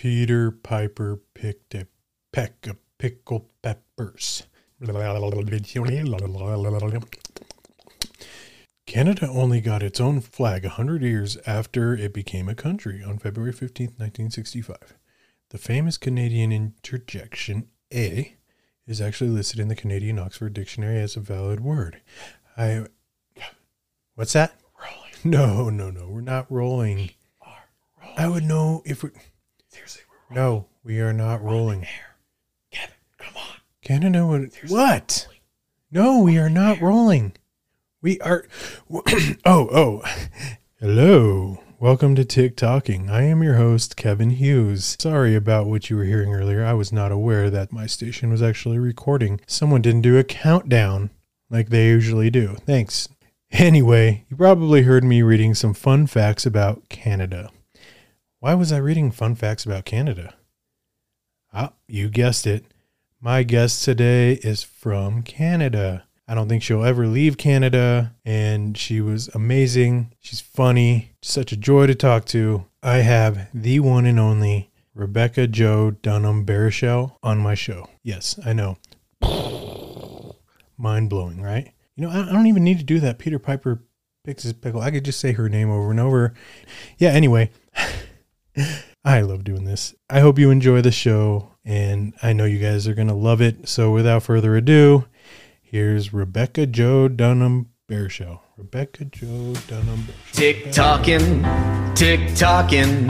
Peter Piper picked a peck of pickled peppers. Canada only got its own flag 100 years after it became a country on February 15, 1965. The famous Canadian interjection A is actually listed in the Canadian Oxford Dictionary as a valid word. I What's that? Rolling. No, no, no. We're not rolling. rolling. I would know if we Seriously, we're No, we are not rolling. there. Kevin, come on. Canada would Seriously, What? rolling. No, we are not rolling. We are. Oh, oh. Hello. Welcome to Tick Talking. I am your host, Kevin Hughes. Sorry about what you were hearing earlier. I was not aware that my station was actually recording. Someone didn't do a countdown like they usually do. Thanks. Anyway, you probably heard me reading some fun facts about Canada. Why was I reading fun facts about Canada? Ah, you guessed it. My guest today is from Canada. I don't think she'll ever leave Canada, and she was amazing. She's funny, such a joy to talk to. I have the one and only Rebecca Jo Dunham Baruchel on my show. Yes, I know. Mind blowing, right? You know, I don't even need to do that. Peter Piper picks his pickle. I could just say her name over and over. Yeah, anyway. I love doing this. I hope you enjoy the show, and I know you guys are going to love it. So, without further ado, here's Rebecca Jo Dunham Baruchel. Rebecca Jo Dunham Baruchel. Tick tocking, tick tocking,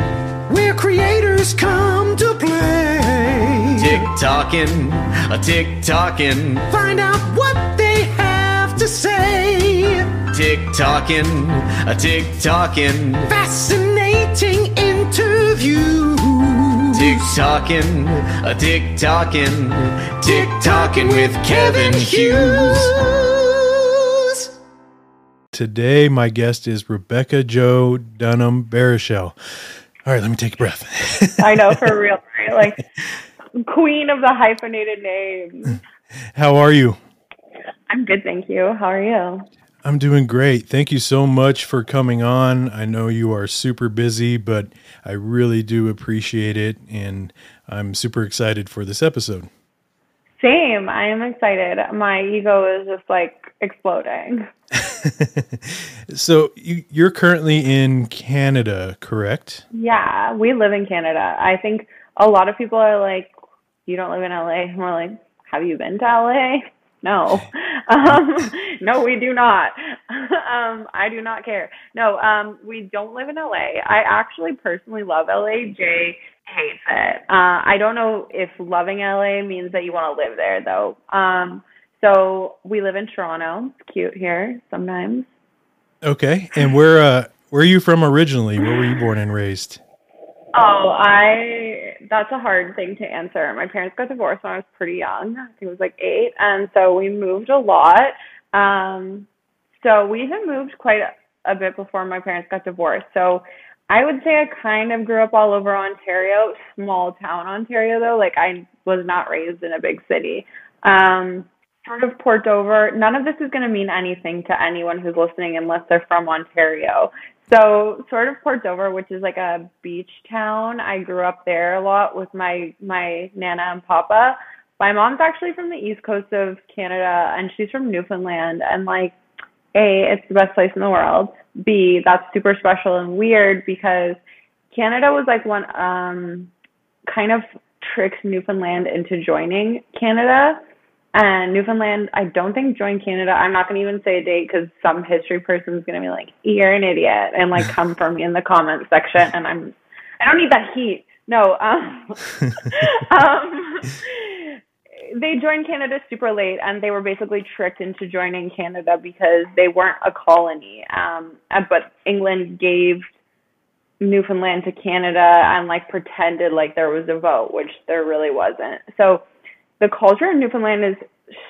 where creators come to play. Tick tocking, a tick tocking, find out what they have to say. Tick tocking, a tick tocking, fascinating interview. Tick tocking, a tick tocking, tick tocking with Kevin Hughes. Today, my guest is Rebecca Jo Dunham Baruchel. All right, let me take a breath. I know for real, right? Like queen of the hyphenated names. How are you? I'm good, thank you. How are you? I'm doing great. Thank you so much for coming on. I know you are super busy, but I really do appreciate it. And I'm super excited for this episode. Same. I am excited. My ego is just like exploding. so you, you're currently in Canada, correct? Yeah, we live in Canada. I think a lot of people are like, "You don't live in LA." And we're like, "Have you been to LA?" No, um, no, we do not. um, I do not care. No, um, we don't live in LA. I actually personally love LA. Jay hates it. Uh, I don't know if loving LA means that you want to live there though. Um, so we live in Toronto. It's cute here sometimes. Okay. And where uh where are you from originally? Where were you born and raised? Oh, I that's a hard thing to answer. My parents got divorced when I was pretty young. I think it was like eight, and so we moved a lot. Um, so we even moved quite a, a bit before my parents got divorced. So I would say I kind of grew up all over Ontario, small town Ontario though. Like I was not raised in a big city. Um, sort of Port Dover. None of this is going to mean anything to anyone who's listening unless they're from Ontario. So sort of Port Dover, which is like a beach town. I grew up there a lot with my my nana and papa. My mom's actually from the east coast of Canada and she's from Newfoundland and like A, it's the best place in the world. B, that's super special and weird because Canada was like one um kind of tricked Newfoundland into joining Canada. And Newfoundland, I don't think joined Canada. I'm not going to even say a date because some history person is going to be like, "You're an idiot," and like come for me in the comment section. And I'm, I don't need that heat. No, um, um, they joined Canada super late, and they were basically tricked into joining Canada because they weren't a colony. Um, but England gave Newfoundland to Canada and like pretended like there was a vote, which there really wasn't. So the culture in Newfoundland is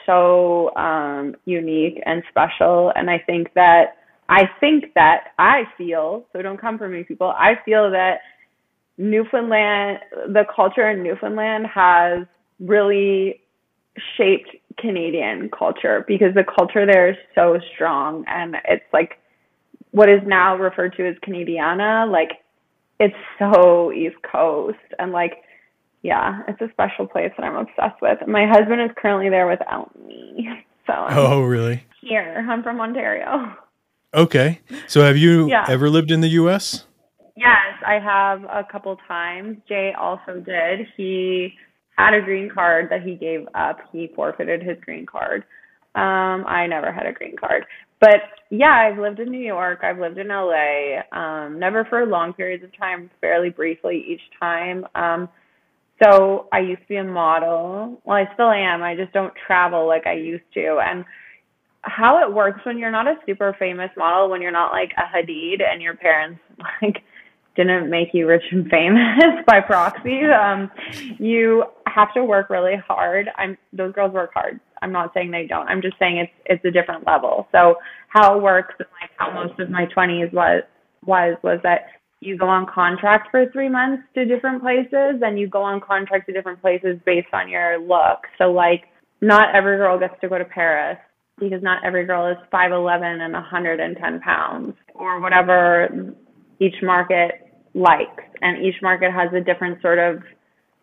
so um, unique and special, and I think that I think that I feel so. Don't come for me, people. I feel that Newfoundland, the culture in Newfoundland has really shaped Canadian culture because the culture there is so strong and it's like what is now referred to as Canadiana, like it's so East Coast and like yeah, it's a special place that I'm obsessed with. My husband is currently there without me. So I'm Oh, really? here. I'm from Ontario. Okay. So have you Yeah. ever lived in the U.S.? Yes, I have a couple times. Jay also did. He had a green card that he gave up. He forfeited his green card. Um, I never had a green card. But yeah, I've lived in New York. I've lived in LA. Um, never for long periods of time, fairly briefly each time. Um, so I used to be a model. Well, I still am. I just don't travel like I used to. And how it works when you're not a super famous model, when you're not like a Hadid and your parents like didn't make you rich and famous by proxy, um, you have to work really hard. I'm those girls work hard. I'm not saying they don't. I'm just saying it's it's a different level. So how it works and like how most of my twenties was was was that you go on contract for three months to different places and you go on contract to different places based on your look. So like not every girl gets to go to Paris because not every girl is 5'11 and 110 pounds or whatever each market likes. And each market has a different sort of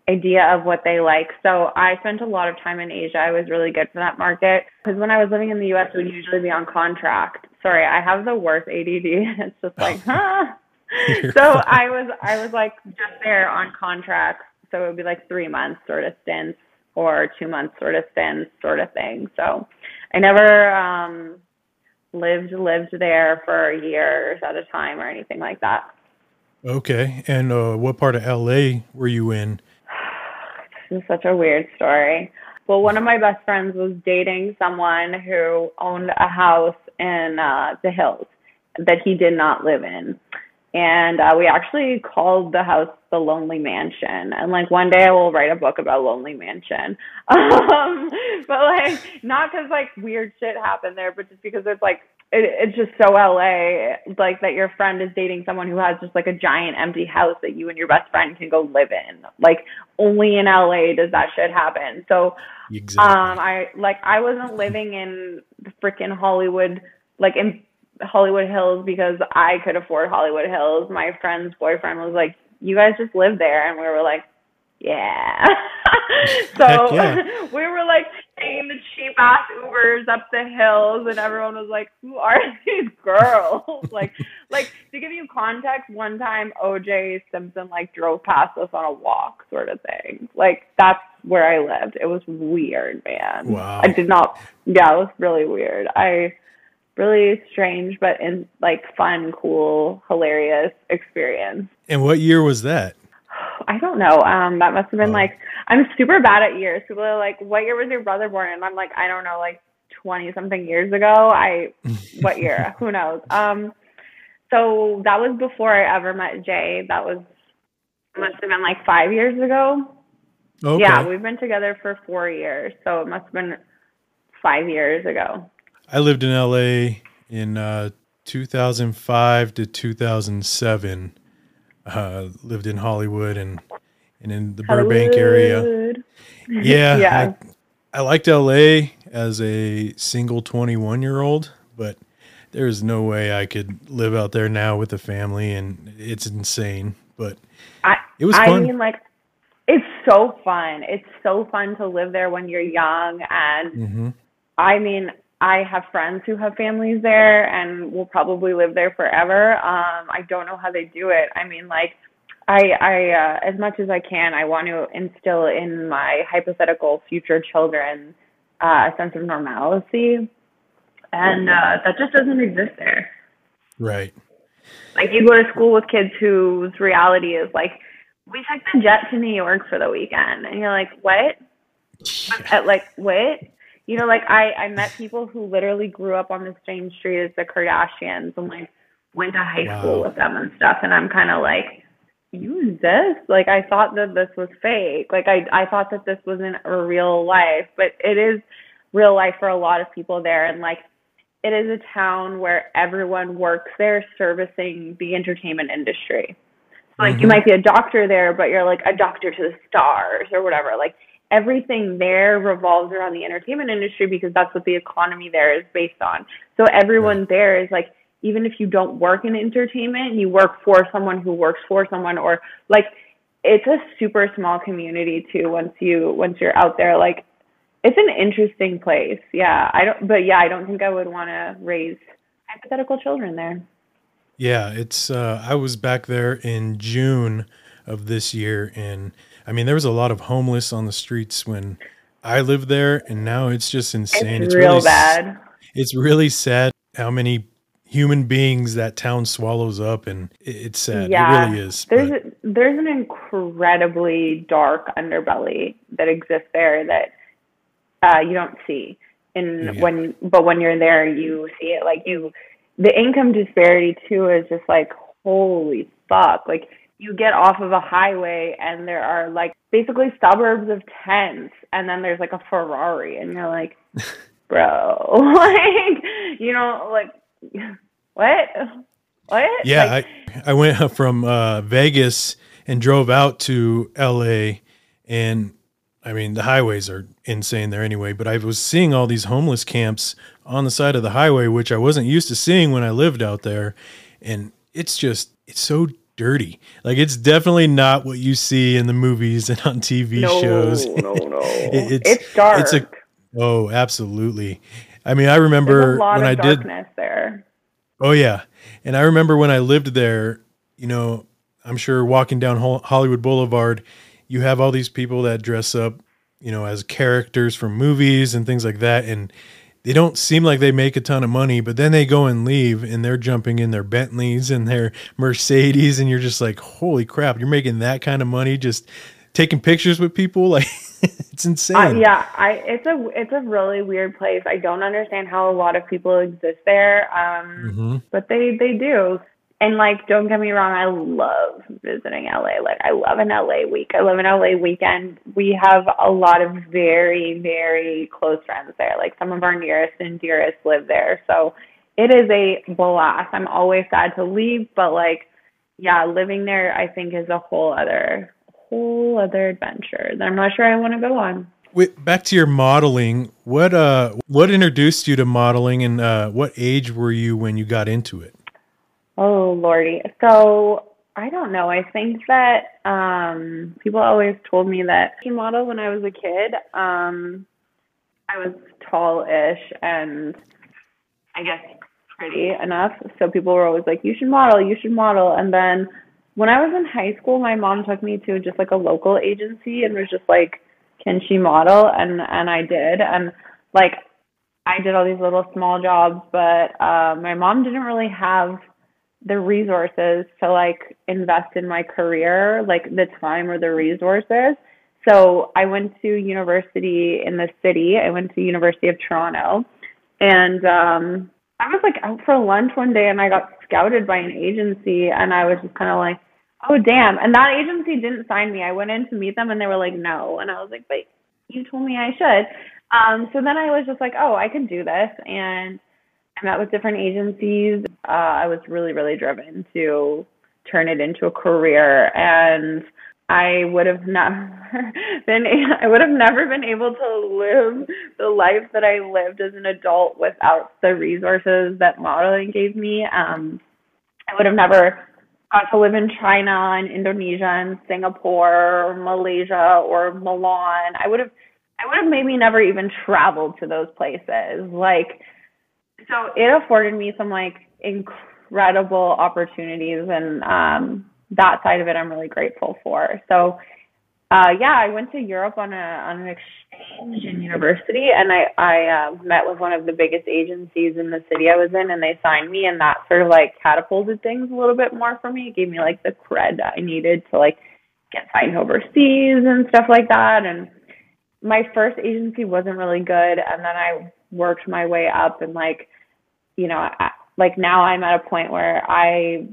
idea of what they like. So I spent a lot of time in Asia. I was really good for that market because when I was living in the US, we'd usually be on contract. Sorry, I have the worst ADD. It's just like, huh? You're so fine. I was I was like just there on contract. So it would be like three months sort of stints or two months sort of stints sort of thing. So I never um lived lived there for years at a time or anything like that. Okay. And uh, what part of L.A. were you in? This is such a weird story. Well, one of my best friends was dating someone who owned a house in uh, the hills that he did not live in. And uh, we actually called the house the Lonely Mansion. And like one day I will write a book about Lonely Mansion. Um, but like not because like weird shit happened there, but just because it's like it, it's just so LA, like that your friend is dating someone who has just like a giant empty house that you and your best friend can go live in. Like only in LA does that shit happen. So Exactly. um, I like I wasn't living in the freaking Hollywood, like in Hollywood Hills because I could afford Hollywood Hills. My friend's boyfriend was like, "You guys just live there," and we were like, "Yeah." so yeah. we were like taking the cheap ass Ubers up the hills, and everyone was like, "Who are these girls?" like, like to give you context, one time OJ Simpson like drove past us on a walk, sort of thing. Like that's where I lived. It was weird, man. Wow. I did not. Yeah, it was really weird. I really strange, but in like fun, cool, hilarious experience. and what year was that? I don't know. Um, that must have been Oh. like I'm super bad at years. People are like, "What year was your brother born?" And I'm like, I don't know, like twenty something years ago. I what year? Who knows? Um, so that was before I ever met Jay. That was must have been like five years ago. Okay. Yeah, we've been together for four years, so it must have been five years ago. I lived in LA in uh, 2005 to 2007. Uh, lived in Hollywood and and in the Burbank area. Yeah, Yeah. I, I liked LA as a single 21 year old, but there's no way I could live out there now with a family, and it's insane. But I it was I fun. mean, like, it's so fun. It's so fun to live there when you're young. And hmm I mean, I have friends who have families there and will probably live there forever. Um, I don't know how they do it. I mean, like, I, I, uh, as much as I can, I want to instill in my hypothetical future children uh, a sense of normalcy. And uh, that just doesn't exist there. Right. Like you go to school with kids whose reality is like, we took the jet to New York for the weekend, and you're like, what? At like what? You know, like I I met people who literally grew up on the same street as the Kardashians and like went to high Wow. school with them and stuff, and I'm kind of like, you exist? Like I thought that this was fake. Like I I thought that this wasn't a real life, but it is real life for a lot of people there, and like it is a town where everyone works there servicing the entertainment industry. So, like you Mhm. might be a doctor there, but you're like a doctor to the stars or whatever. Like everything there revolves around the entertainment industry because that's what the economy there is based on. So everyone there is like even if you don't work in entertainment, you work for someone who works for someone or like it's a super small community too once you once you're out there like it's an interesting place. Yeah, I don't but yeah, I don't think I would want to raise hypothetical children there. Yeah, it's uh I was back there in June of this year and I mean there was a lot of homeless on the streets when I lived there and now it's just insane. It's, it's real really, bad. It's really sad how many human beings that town swallows up and it's sad yeah, it really is there's a, there's an incredibly dark underbelly that exists there that uh, you don't see and yeah. when but when you're there you see it like you the income disparity too is just like holy fuck like you get off of a highway and there are like basically suburbs of tents and then there's like a ferrari and you're like bro like you know like what? What? Yeah, like, I, I went from uh, Vegas and drove out to LA, and I mean the highways are insane there anyway. But I was seeing all these homeless camps on the side of the highway, which I wasn't used to seeing when I lived out there, and it's just it's so dirty. Like it's definitely not what you see in the movies and on TV no, shows. No, no, it, it's it's dark. It's a oh, absolutely. I mean, I remember when I did there. Oh yeah, and I remember when I lived there. You know, I'm sure walking down Hollywood Boulevard, you have all these people that dress up, you know, as characters from movies and things like that, and they don't seem like they make a ton of money, but then they go and leave and they're jumping in their Bentleys and their Mercedes, and you're just like, holy crap, you're making that kind of money just taking pictures with people? Like it's insane. uh, yeah i it's a it's a really weird place. I don't understand how a lot of people exist there um mm-hmm. but they they do and like don't get me wrong i love visiting la like i love an la week i love an la weekend we have a lot of very very close friends there like some of our nearest and dearest live there so it is a blast i'm always sad to leave but like yeah living there i think is a whole other whole other adventure that I'm not sure I want to go on. Wait, back to your modeling. What uh, what introduced you to modeling, and uh, what age were you when you got into it? Oh lordy, so I don't know. I think that um, people always told me that model when I was a kid. Um, I was tall-ish and I guess pretty enough. So people were always like, "You should model. You should model." And then when I was in high school, my mom took me to just like a local agency and was just like, "Can she model?" and and I did, and like I did all these little small jobs, but uh, my mom didn't really have the resources to like invest in my career, like the time or the resources. So I went to university in the city. I went to University of Toronto, and um, I was like out for lunch one day, and I got scouted by an agency, and I was just kind of like, Oh damn! And that agency didn't sign me. I went in to meet them, and they were like, "No." And I was like, "But you told me I should." Um, so then I was just like, "Oh, I can do this." And I met with different agencies. Uh, I was really, really driven to turn it into a career, and I would have never been. I would have never been able to live the life that I lived as an adult without the resources that modeling gave me. Um, I would have never got to live in China and Indonesia and Singapore or Malaysia or Milan, I would have I would have maybe never even traveled to those places. Like so it afforded me some like incredible opportunities and um that side of it I'm really grateful for. So uh, yeah, I went to Europe on a on an exchange in university, and I I uh, met with one of the biggest agencies in the city I was in, and they signed me, and that sort of like catapulted things a little bit more for me. It gave me like the cred I needed to like get signed overseas and stuff like that. And my first agency wasn't really good, and then I worked my way up, and like you know, I, like now I'm at a point where I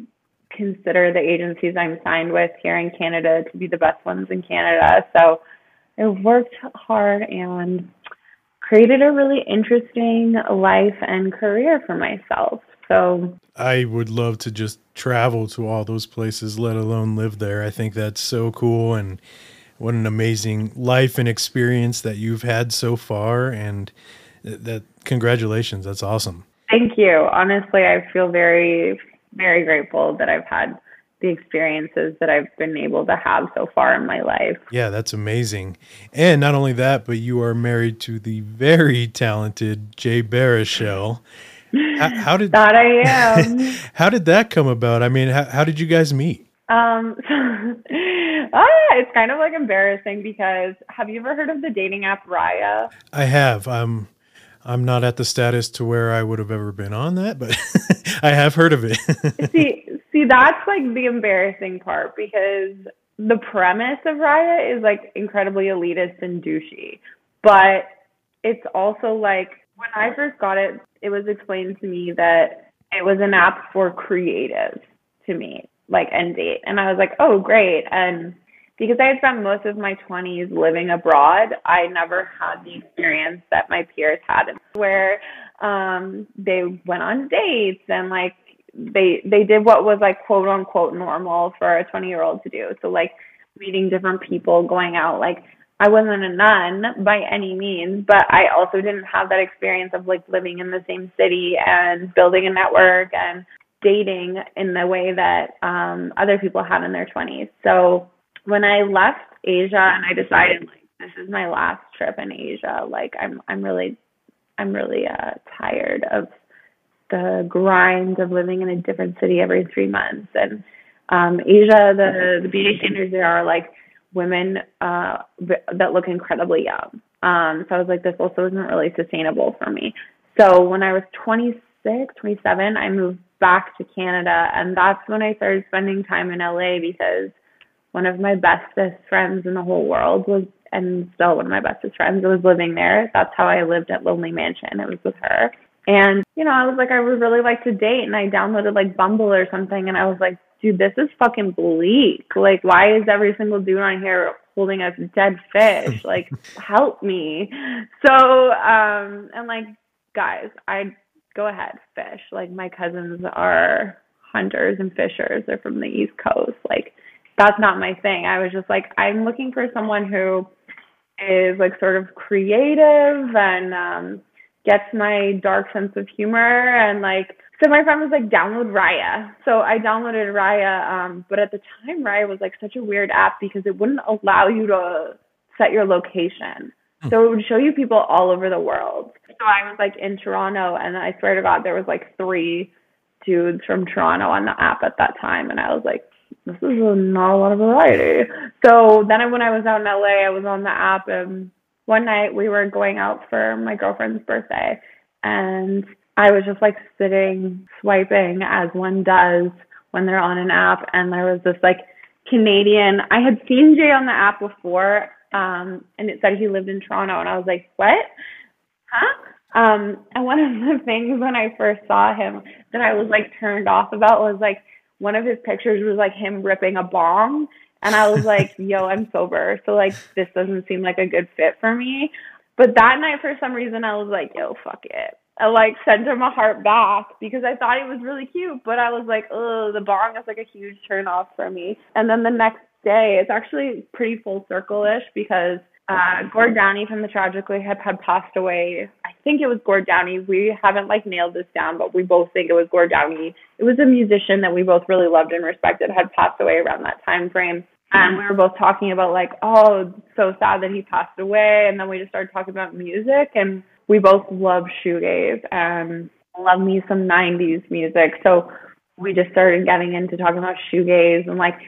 consider the agencies I'm signed with here in Canada to be the best ones in Canada. So I worked hard and created a really interesting life and career for myself. So I would love to just travel to all those places, let alone live there. I think that's so cool and what an amazing life and experience that you've had so far and that congratulations. That's awesome. Thank you. Honestly, I feel very, very grateful that I've had the experiences that I've been able to have so far in my life. Yeah, that's amazing. And not only that, but you are married to the very talented Jay Baruchel. How, how did that I am? how did that come about? I mean, how, how did you guys meet? Um, ah, it's kind of like embarrassing because have you ever heard of the dating app Raya? I have. Um, I'm not at the status to where I would have ever been on that, but I have heard of it. see, see, that's like the embarrassing part because the premise of Raya is like incredibly elitist and douchey, but it's also like when I first got it, it was explained to me that it was an app for creatives to me, like End date, and I was like, oh great, and because I had spent most of my 20s living abroad, I never had the experience that my peers had where um they went on dates and like they they did what was like quote unquote normal for a 20 year old to do. So like meeting different people, going out like I wasn't a nun by any means, but I also didn't have that experience of like living in the same city and building a network and dating in the way that um other people had in their 20s. So when I left Asia and I decided like this is my last trip in Asia, like I'm I'm really I'm really uh tired of the grind of living in a different city every three months. And um Asia the the beauty standards there are like women uh that look incredibly young. Um so I was like this also isn't really sustainable for me. So when I was 26, 27, I moved back to Canada and that's when I started spending time in LA because one of my bestest friends in the whole world was and still one of my bestest friends was living there. That's how I lived at Lonely Mansion. It was with her. And, you know, I was like, I would really like to date and I downloaded like Bumble or something and I was like, dude, this is fucking bleak. Like, why is every single dude on here holding a dead fish? Like, help me. So, um, and like, guys, I go ahead, fish. Like my cousins are hunters and fishers. They're from the East Coast. Like that's not my thing. I was just like, I'm looking for someone who is like sort of creative and um gets my dark sense of humor and like so my friend was like download Raya. So I downloaded Raya, um, but at the time Raya was like such a weird app because it wouldn't allow you to set your location. So it would show you people all over the world. So I was like in Toronto and I swear to God there was like three dudes from Toronto on the app at that time and I was like, this is a, not a lot of variety. So then when I was out in LA, I was on the app and one night we were going out for my girlfriend's birthday and I was just like sitting swiping as one does when they're on an app and there was this like Canadian I had seen Jay on the app before um and it said he lived in Toronto and I was like, What? Huh? Um and one of the things when I first saw him that I was like turned off about was like one of his pictures was like him ripping a bong and I was like, yo, I'm sober. So like this doesn't seem like a good fit for me. But that night for some reason I was like, yo, fuck it. I like sent him a heart back because I thought he was really cute, but I was like, oh, the bong is like a huge turn off for me. And then the next day, it's actually pretty full circle ish because uh, Gord Downie from the Tragically Hip had passed away. I think it was Gord Downie. We haven't like nailed this down, but we both think it was Gord Downie. It was a musician that we both really loved and respected, had passed away around that time frame. And we were both talking about like, oh, so sad that he passed away. And then we just started talking about music, and we both love shoegaze and love me some '90s music. So we just started getting into talking about shoegaze and like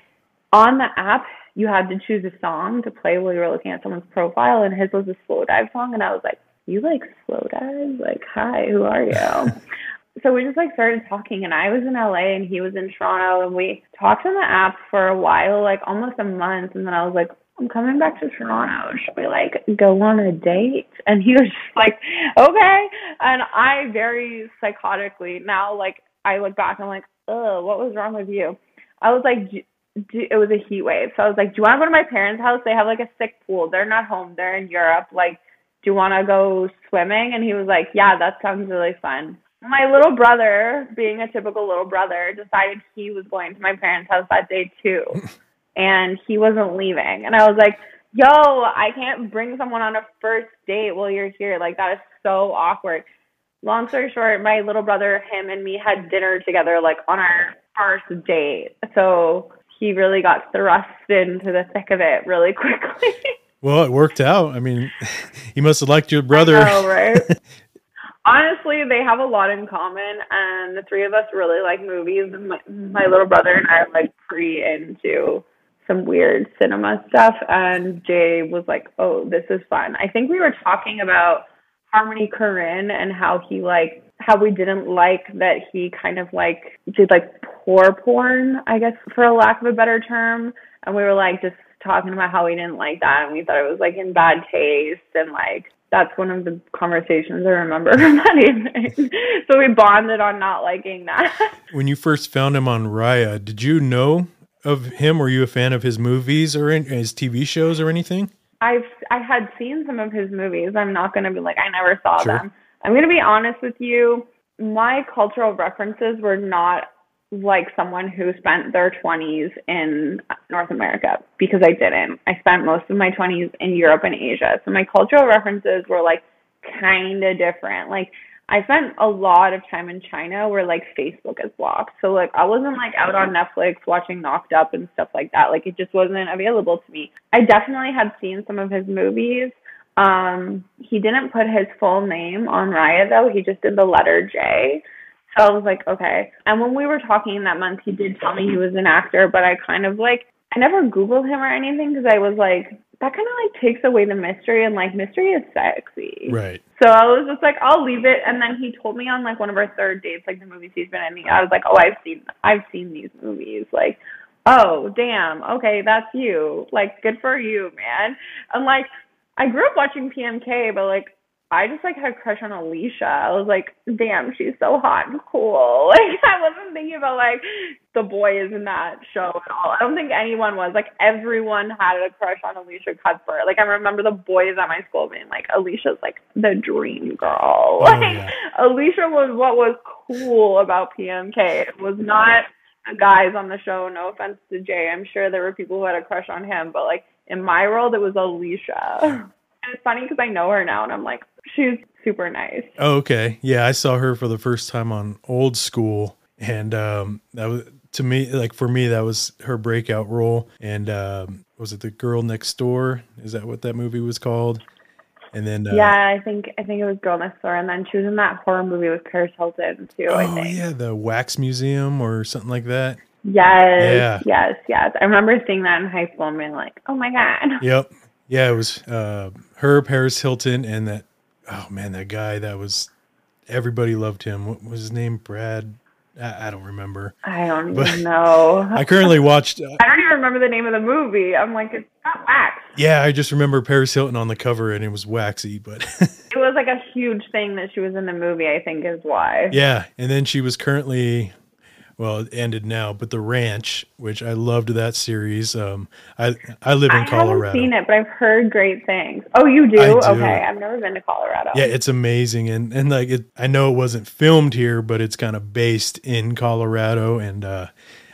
on the app you had to choose a song to play while you were looking at someone's profile, and his was a Slowdive song, and I was like, "You like Slowdive? Like, hi, who are you?" so we just like started talking, and I was in LA, and he was in Toronto, and we talked on the app for a while, like almost a month, and then I was like, I'm coming back to Toronto. Should we like go on a date? And he was just like, okay. And I very psychotically now like I look back and I'm like, oh, what was wrong with you? I was like, do, it was a heat wave. So I was like, do you want to go to my parents' house? They have like a sick pool. They're not home. They're in Europe. Like, do you want to go swimming? And he was like, yeah, that sounds really fun. My little brother, being a typical little brother, decided he was going to my parents' house that day too. and he wasn't leaving. And I was like, yo, I can't bring someone on a first date while you're here. Like, that is so awkward. long story short, my little brother, him and me had dinner together like on our first date. So he really got thrust into the thick of it really quickly. Well, it worked out. I mean, he must have liked your brother. I know, right? Honestly, they have a lot in common, and the three of us really like movies. And my, my little brother and I are like pretty into some weird cinema stuff, and Jay was like, "Oh, this is fun." I think we were talking about Harmony Korine and how he like how we didn't like that he kind of like did like poor porn, I guess for a lack of a better term. And we were like just talking about how we didn't like that and we thought it was like in bad taste and like that's one of the conversations I remember from that evening. so we bonded on not liking that. When you first found him on Raya, did you know of him? Were you a fan of his movies or his TV shows or anything? I've I had seen some of his movies. I'm not going to be like I never saw Sure. them. I'm going to be honest with you. My cultural references were not like someone who spent their 20s in North America because I didn't. I spent most of my 20s in Europe and Asia. So my cultural references were like kind of different. Like I spent a lot of time in China where like Facebook is blocked. So like I wasn't like out on Netflix watching Knocked Up and stuff like that. Like it just wasn't available to me. I definitely had seen some of his movies. Um he didn't put his full name on Raya though. He just did the letter J. So I was like, okay. And when we were talking that month, he did tell me he was an actor, but I kind of like I never Googled him or anything because I was like, that kind of like takes away the mystery, and like mystery is sexy. Right. So I was just like, I'll leave it. And then he told me on like one of our third dates, like the movies he's been in. I was like, oh, I've seen, I've seen these movies. Like, oh, damn, okay, that's you. Like, good for you, man. And like, I grew up watching PMK, but like, I just like had a crush on Elisha. I was like, damn, she's so hot and cool. Like, I wasn't thinking about like the boys in that show at all. I don't think anyone was. Like, everyone had a crush on Elisha Cuthbert. Like, I remember the boys at my school being like, Elisha's like the dream girl. Oh, like, yeah. Elisha was what was cool about PMK. It was not the guys on the show. No offense to Jay. I'm sure there were people who had a crush on him, but like in my world, it was Elisha. And it's funny because I know her now, and I'm like, she's super nice. Oh, okay. Yeah, I saw her for the first time on Old School, and um, that was to me like for me that was her breakout role. And um, was it the Girl Next Door? Is that what that movie was called? And then uh, yeah, I think I think it was Girl Next Door, and then she was in that horror movie with Paris Hilton too. I oh think. yeah, the Wax Museum or something like that. Yes, Yeah. yes, yes. I remember seeing that in high school and being like, "Oh my god." Yep. Yeah, it was uh, her, Paris Hilton, and that. Oh man, that guy that was. Everybody loved him. What was his name? Brad. I, I don't remember. I don't But- even know. I currently watched. Uh, I don't even remember the name of the movie. I'm like, it's not wax. yeah, I just remember Paris Hilton on the cover, and it was waxy. But It was like a huge thing that she was in the movie. I think is why. yeah, and then she was currently. Well, it ended now, but the ranch, which I loved that series. Um, I I live in I Colorado. haven't seen it, but I've heard great things. Oh, you do? Do. Okay, I've never been to Colorado. Yeah, it's amazing, and and like it, I know it wasn't filmed here, but it's kind of based in Colorado, and uh,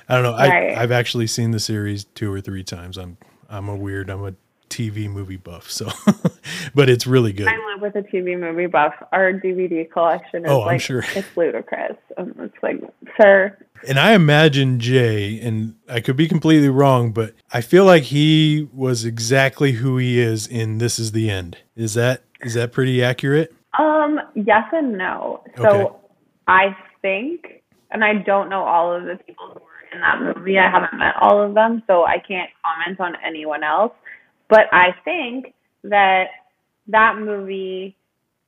I don't know. Right. I I've actually seen the series two or three times. I'm I'm a weird. I'm a TV movie buff, so but it's really good. I live with a TV movie buff. Our DVD collection is Oh, I'm like sure. it's ludicrous. Um, it's like, sir, And I imagine Jay, and I could be completely wrong, but I feel like he was exactly who he is in This Is the End. Is that is that pretty accurate? Um, yes and no. So Okay. I think, and I don't know all of the people who were in that movie. I haven't met all of them, so I can't comment on anyone else. But I think that that movie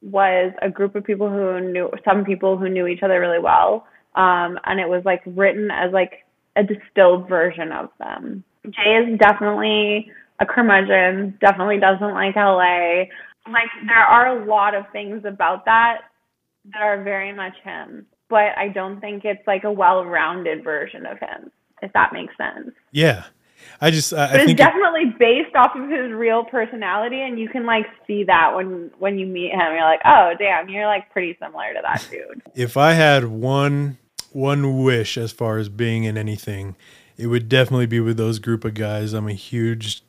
was a group of people who knew some people who knew each other really well. Um, and it was like written as like a distilled version of them. Jay is definitely a curmudgeon, definitely doesn't like LA. Like there are a lot of things about that that are very much him, but I don't think it's like a well-rounded version of him, if that makes sense. Yeah, I just I, But I it's think it- definitely based off of his real personality, and you can like see that when when you meet him. You're like, oh damn, you're like pretty similar to that dude. if I had one one wish as far as being in anything, it would definitely be with those group of guys. I'm a huge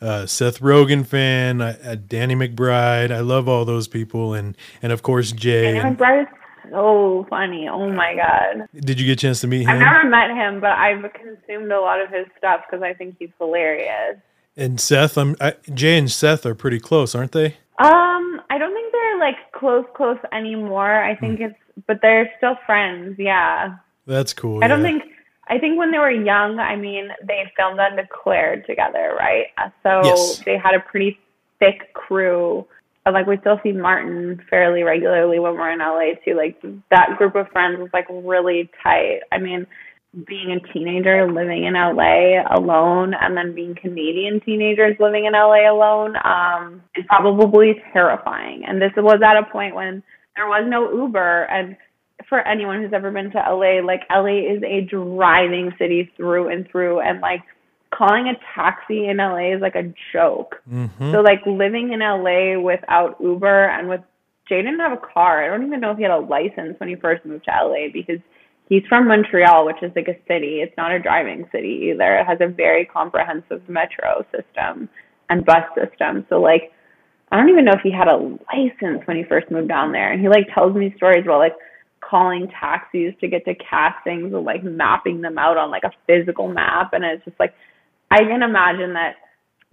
uh, Seth Rogen fan, uh, uh, Danny McBride. I love all those people, and and of course Jay. Danny and- McBride is so funny. Oh my god. did you get a chance to meet him? I've never met him, but I've consumed a lot of his stuff because I think he's hilarious. And Seth, I'm I, Jay and Seth are pretty close, aren't they? Um, I don't think they're like close, close anymore. I think it's, but they're still friends. Yeah. That's cool. I don't think. I think when they were young, I mean, they filmed Undeclared together, right? So Yes. they had a pretty thick crew. And, Like we still see Martin fairly regularly when we're in LA too. Like that group of friends was like really tight. I mean, being a teenager living in LA alone and then being Canadian teenagers living in LA alone um, is probably terrifying. And this was at a point when there was no Uber. And for anyone who's ever been to LA, like LA is a driving city through and through. And like calling a taxi in LA is like a joke. Mhm. So like living in LA without Uber and with Jay didn't have a car. I don't even know if he had a license when he first moved to LA because he's from Montreal, which is like a city. It's not a driving city either. It has a very comprehensive metro system and bus system. So like I don't even know if he had a license when he first moved down there. And he like tells me stories about like calling taxis to get to castings and like mapping them out on like a physical map and it's just like I can imagine that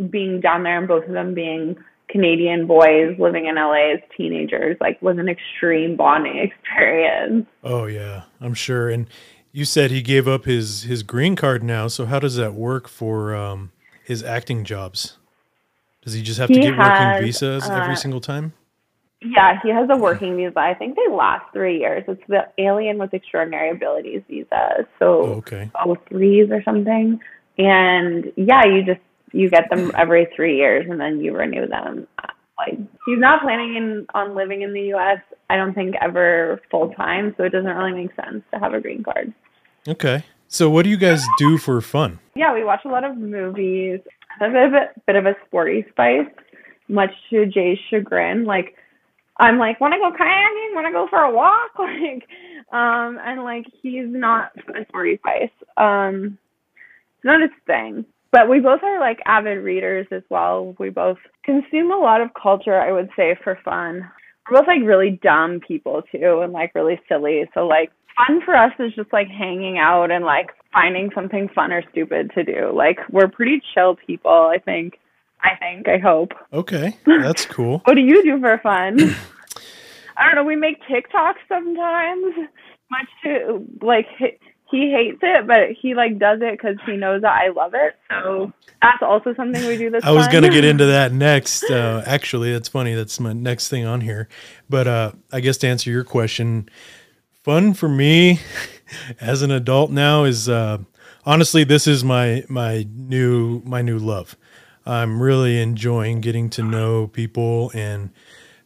being down there and both of them being Canadian boys living in LA as teenagers like was an extreme bonding experience. Oh yeah, I'm sure. And you said he gave up his his green card now. So how does that work for um, his acting jobs? Does he just have to He get has, working visas every uh, single time? Yeah, he has a working visa. I think they last three years. It's the Alien with Extraordinary Abilities visa. So Oh, okay. oh threes or something. And yeah, you just you get them every three years and then you renew them. Like he's not planning in on living in the US, I don't think ever full time, so it doesn't really make sense to have a green card. Okay. So what do you guys do for fun? Yeah, we watch a lot of movies. A bit of a bit of a sporty spice, much to Jay's chagrin. Like I'm like, wanna go kayaking, wanna go for a walk, like um and like he's not a sporty spice. Um not his thing. But we both are like avid readers as well. We both consume a lot of culture, I would say, for fun. We're both like really dumb people too and like really silly. So like fun for us is just like hanging out and like finding something fun or stupid to do. Like we're pretty chill people, I think. I think, I hope. Okay, that's cool. What do you do for fun? I don't know. We make TikToks sometimes, much to like he, hates it, but he like does it because he knows that I love it. So that's also something we do. This I was gonna get into that next. Uh, actually, that's funny. That's my next thing on here. But uh, I guess to answer your question, fun for me as an adult now is uh, honestly this is my my new my new love. I'm really enjoying getting to know people and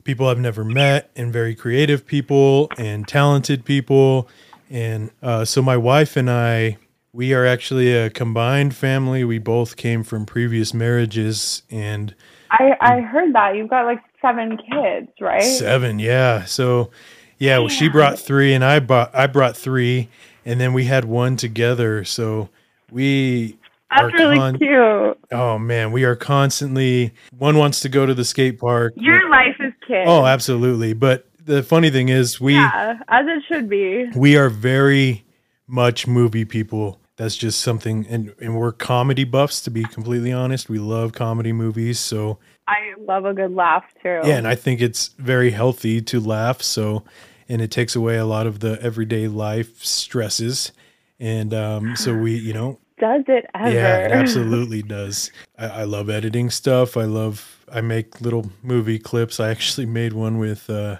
people I've never met and very creative people and talented people. And uh, so my wife and I, we are actually a combined family. We both came from previous marriages and I I heard that you've got like seven kids, right? seven. Yeah. So yeah, well, she brought three and I brought, I brought three and then we had one together. So we That's are really con- cute. Oh man, we are constantly one wants to go to the skate park. Your life is kids. Oh, absolutely. But the funny thing is we yeah, as it should be. we are very much movie people. That's just something and, and we're comedy buffs to be completely honest. We love comedy movies. So I love a good laugh too. yeah, and I think it's very healthy to laugh. So and it takes away a lot of the everyday life stresses. And um, so we, you know, Does it ever? Yeah, it absolutely does. I, I love editing stuff. I love. I make little movie clips. I actually made one with uh,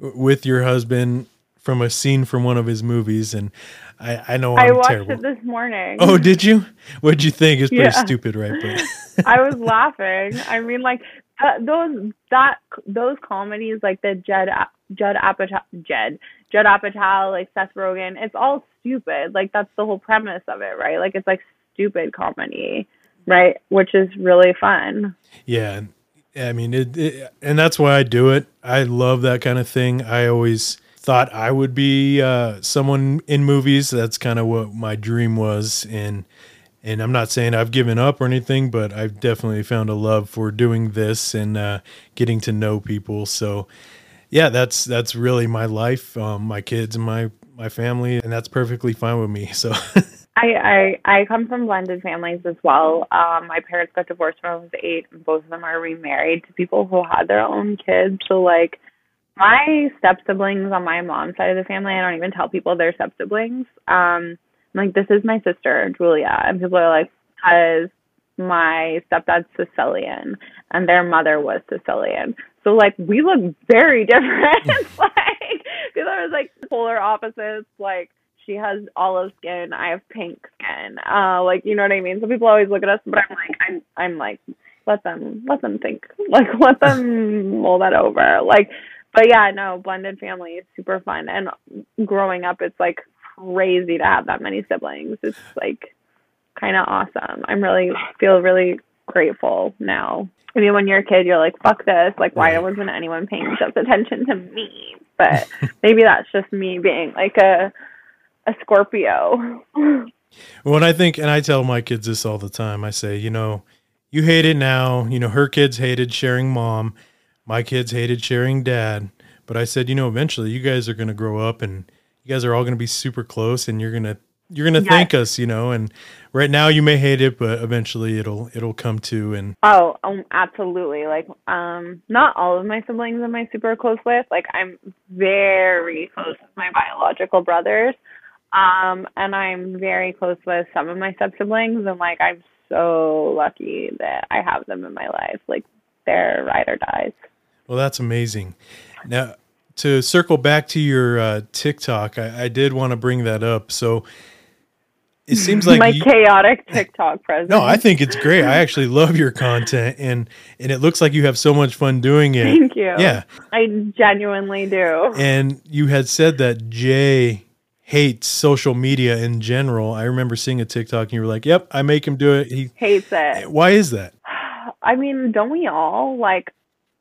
with your husband from a scene from one of his movies, and I I know I I'm watched terrible. it this morning. oh, did you? What'd you think? It's pretty Yeah. stupid, right? But I was laughing. I mean, like uh, those that those comedies, like the Jed Judd Apatow, Jed Judd Apatow, like Seth Rogen. It's all stupid. Like that's the whole premise of it, right? Like it's like stupid comedy, right? Which is really fun. yeah, I mean, it, it, and that's why I do it. I love that kind of thing. I always thought I would be uh, someone in movies. That's kind of what my dream was, and and I'm not saying I've given up or anything, but I've definitely found a love for doing this and uh, getting to know people. So, yeah, that's that's really my life, um, my kids and my my family, and that's perfectly fine with me. So. I, I I come from blended families as well. Um, my parents got divorced when I was eight, and both of them are remarried to people who had their own kids. So like, my step siblings on my mom's side of the family, I don't even tell people they're step siblings. Um, I'm like, this is my sister Julia, and people are like, because my stepdad's Sicilian and their mother was Sicilian. So like we look very different. like because I was like polar opposites. Like she has olive skin, I have pink skin. Uh like you know what I mean? So people always look at us but I'm like I'm I'm like let them let them think. Like let them mull that over. Like but yeah, no, blended family is super fun and growing up it's like crazy to have that many siblings. It's like kind of awesome. I'm really feel really grateful now. I mean, when you're a kid, you're like, "Fuck this!" Like, why wasn't anyone paying just attention to me? But maybe that's just me being like a a Scorpio. when I think, and I tell my kids this all the time, I say, you know, you hate it now. You know, her kids hated sharing mom. My kids hated sharing dad. But I said, you know, eventually you guys are going to grow up and you guys are all going to be super close and you're going to you're gonna yes. thank us, you know. And right now you may hate it, but eventually it'll it'll come to. And oh, um, absolutely. Like, um, not all of my siblings am I super close with. Like, I'm very close with my biological brothers, um, and I'm very close with some of my step siblings. And like, I'm so lucky that I have them in my life. Like, they're ride or dies. Well, that's amazing. Now, to circle back to your uh, TikTok, I, I did want to bring that up. So it seems like my you, chaotic TikTok presence. No, I think it's great. I actually love your content, and and it looks like you have so much fun doing it. Thank you. Yeah, I genuinely do. And you had said that Jay hates social media in general. I remember seeing a TikTok, and you were like, "Yep, I make him do it." He hates it. Why is that? I mean, don't we all? Like,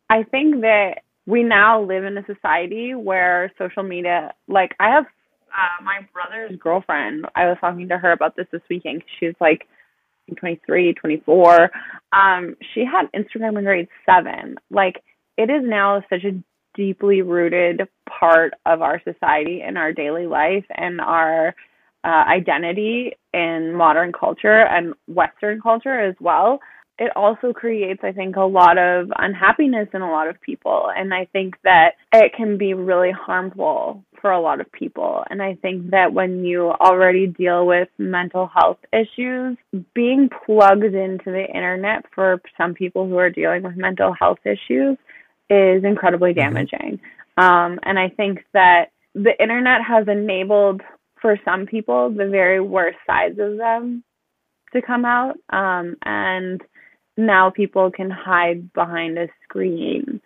I think that we now live in a society where social media, like, I have uh, my brother's girlfriend, I was talking to her about this this weekend. She's like 23, 24. Um, she had Instagram in grade seven. Like, it is now such a deeply rooted part of our society and our daily life and our uh, identity in modern culture and Western culture as well. It also creates, I think, a lot of unhappiness in a lot of people. And I think that it can be really harmful for a lot of people. And I think that when you already deal with mental health issues, being plugged into the internet for some people who are dealing with mental health issues is incredibly mm-hmm. damaging. Um, and I think that the internet has enabled for some people the very worst sides of them to come out. Um, and now people can hide behind a screen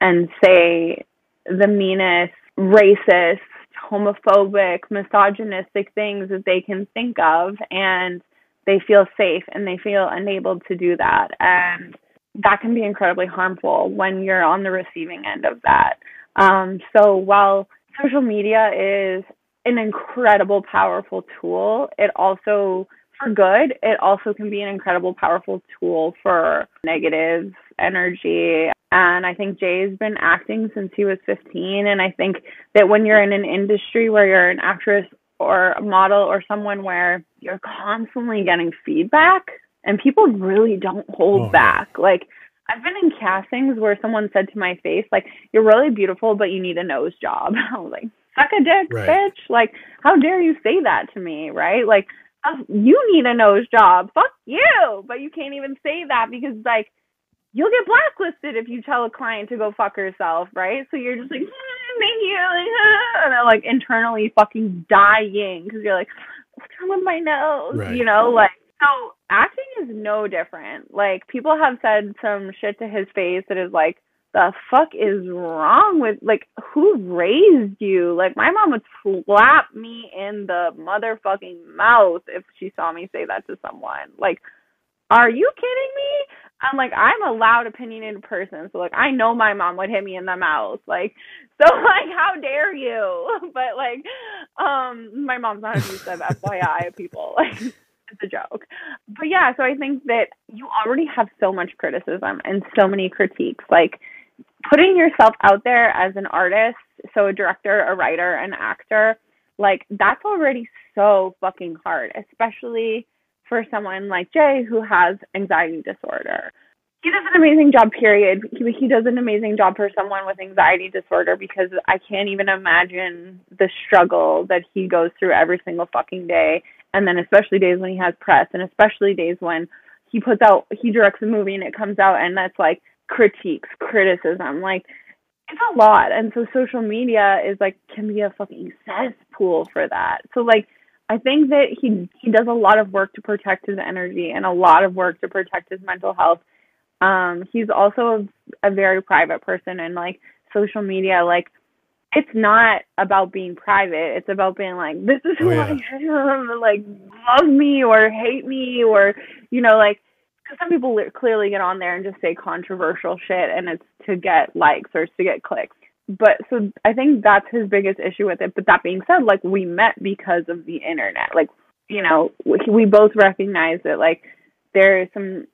and say the meanest racist, homophobic, misogynistic things that they can think of and they feel safe and they feel enabled to do that. And that can be incredibly harmful when you're on the receiving end of that. Um, so while social media is an incredible, powerful tool, it also, for good, it also can be an incredible, powerful tool for negative energy and I think Jay's been acting since he was 15. And I think that when you're in an industry where you're an actress or a model or someone where you're constantly getting feedback and people really don't hold oh. back. Like, I've been in castings where someone said to my face, like, you're really beautiful, but you need a nose job. I was like, suck a dick, right. bitch. Like, how dare you say that to me, right? Like, you need a nose job. Fuck you. But you can't even say that because, like, you'll get blacklisted if you tell a client to go fuck herself, right? So you're just like, mm, thank you, ah, and they're like internally fucking dying because you're like, what's wrong with my nose? Right. You know, like so acting is no different. Like people have said some shit to his face that is like, the fuck is wrong with like who raised you? Like my mom would slap me in the motherfucking mouth if she saw me say that to someone. Like, are you kidding me? I'm like, I'm a loud, opinionated person. So, like, I know my mom would hit me in the mouth. Like, so, like, how dare you? But, like, um, my mom's not abusive, FYI, people. Like, it's a joke. But yeah, so I think that you already have so much criticism and so many critiques. Like putting yourself out there as an artist, so a director, a writer, an actor, like that's already so fucking hard, especially for someone like Jay who has anxiety disorder. He does an amazing job, period. He, he does an amazing job for someone with anxiety disorder because I can't even imagine the struggle that he goes through every single fucking day. And then, especially days when he has press, and especially days when he puts out, he directs a movie and it comes out and that's like critiques, criticism. Like, it's a lot. And so social media is like, can be a fucking cesspool for that. So, like, I think that he he does a lot of work to protect his energy and a lot of work to protect his mental health. Um, he's also a, a very private person and like social media, like it's not about being private. It's about being like, this is who oh, yeah. I am, like love me or hate me or you know like because some people clearly get on there and just say controversial shit and it's to get likes or to get clicks but so I think that's his biggest issue with it. But that being said, like we met because of the internet. Like you know, we, we both recognize that like there is some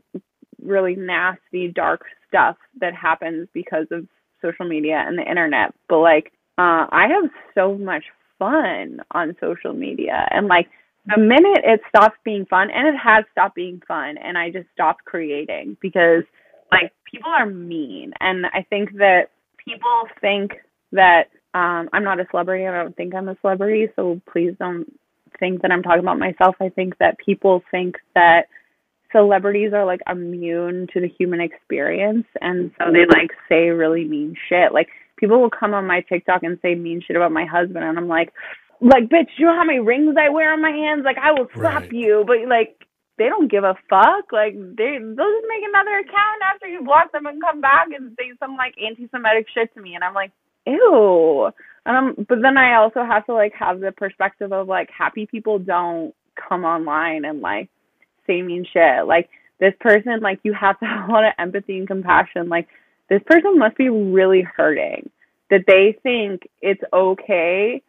really nasty, dark stuff that happens because of social media and the internet. But like, uh, I have so much fun on social media, and like the minute it stops being fun, and it has stopped being fun, and I just stopped creating because like people are mean, and I think that people think that um, I'm not a celebrity. I don't think I'm a celebrity, so please don't think that I'm talking about myself. I think that people think that celebrities are like immune to the human experience, and so they like say really mean shit. Like people will come on my TikTok and say mean shit about my husband, and I'm like, like bitch, you know how many rings I wear on my hands? Like I will slap right. you, but like they don't give a fuck. Like they they'll just make another account after you block them and come back and say some like anti Semitic shit to me and I'm like, ew. And I'm but then I also have to like have the perspective of like happy people don't come online and like say mean shit. Like this person, like you have to have a lot of empathy and compassion. Like this person must be really hurting that they think it's okay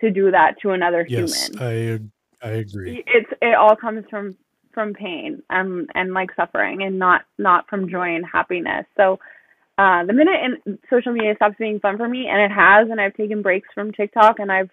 to do that to another yes, human. I I agree. It's it all comes from from pain and and like suffering and not not from joy and happiness. So uh, the minute in social media stops being fun for me, and it has, and I've taken breaks from TikTok, and I've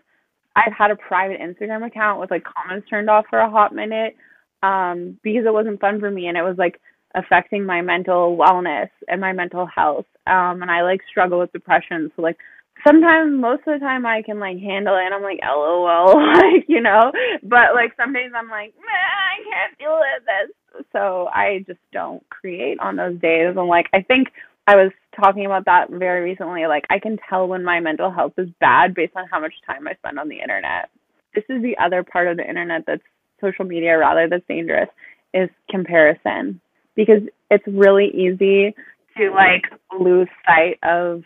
I've had a private Instagram account with like comments turned off for a hot minute um, because it wasn't fun for me, and it was like affecting my mental wellness and my mental health. Um, and I like struggle with depression, so like sometimes most of the time I can like handle it. And I'm like LOL like you know? But like some days I'm like man I can't deal with this. So I just don't create on those days. And like I think I was talking about that very recently. Like I can tell when my mental health is bad based on how much time I spend on the internet. This is the other part of the internet that's social media rather that's dangerous is comparison. Because it's really easy to like lose sight of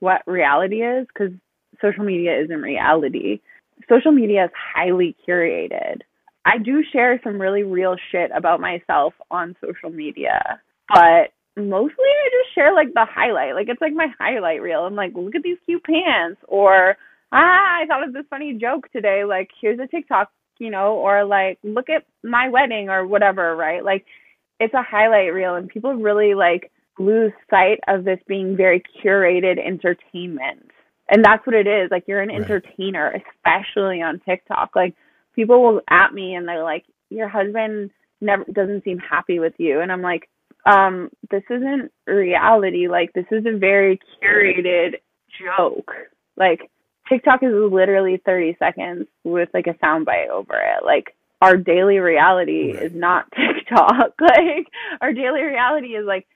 what reality is because social media isn't reality. Social media is highly curated. I do share some really real shit about myself on social media, but mostly I just share like the highlight. Like it's like my highlight reel. I'm like, look at these cute pants, or ah, I thought of this funny joke today. Like here's a TikTok, you know, or like look at my wedding or whatever, right? Like it's a highlight reel, and people really like lose sight of this being very curated entertainment. And that's what it is. Like you're an right. entertainer, especially on TikTok. Like people will at me and they're like, Your husband never doesn't seem happy with you and I'm like, um, this isn't reality. Like this is a very curated joke. Like TikTok is literally 30 seconds with like a soundbite over it. Like our daily reality right. is not TikTok. like our daily reality is like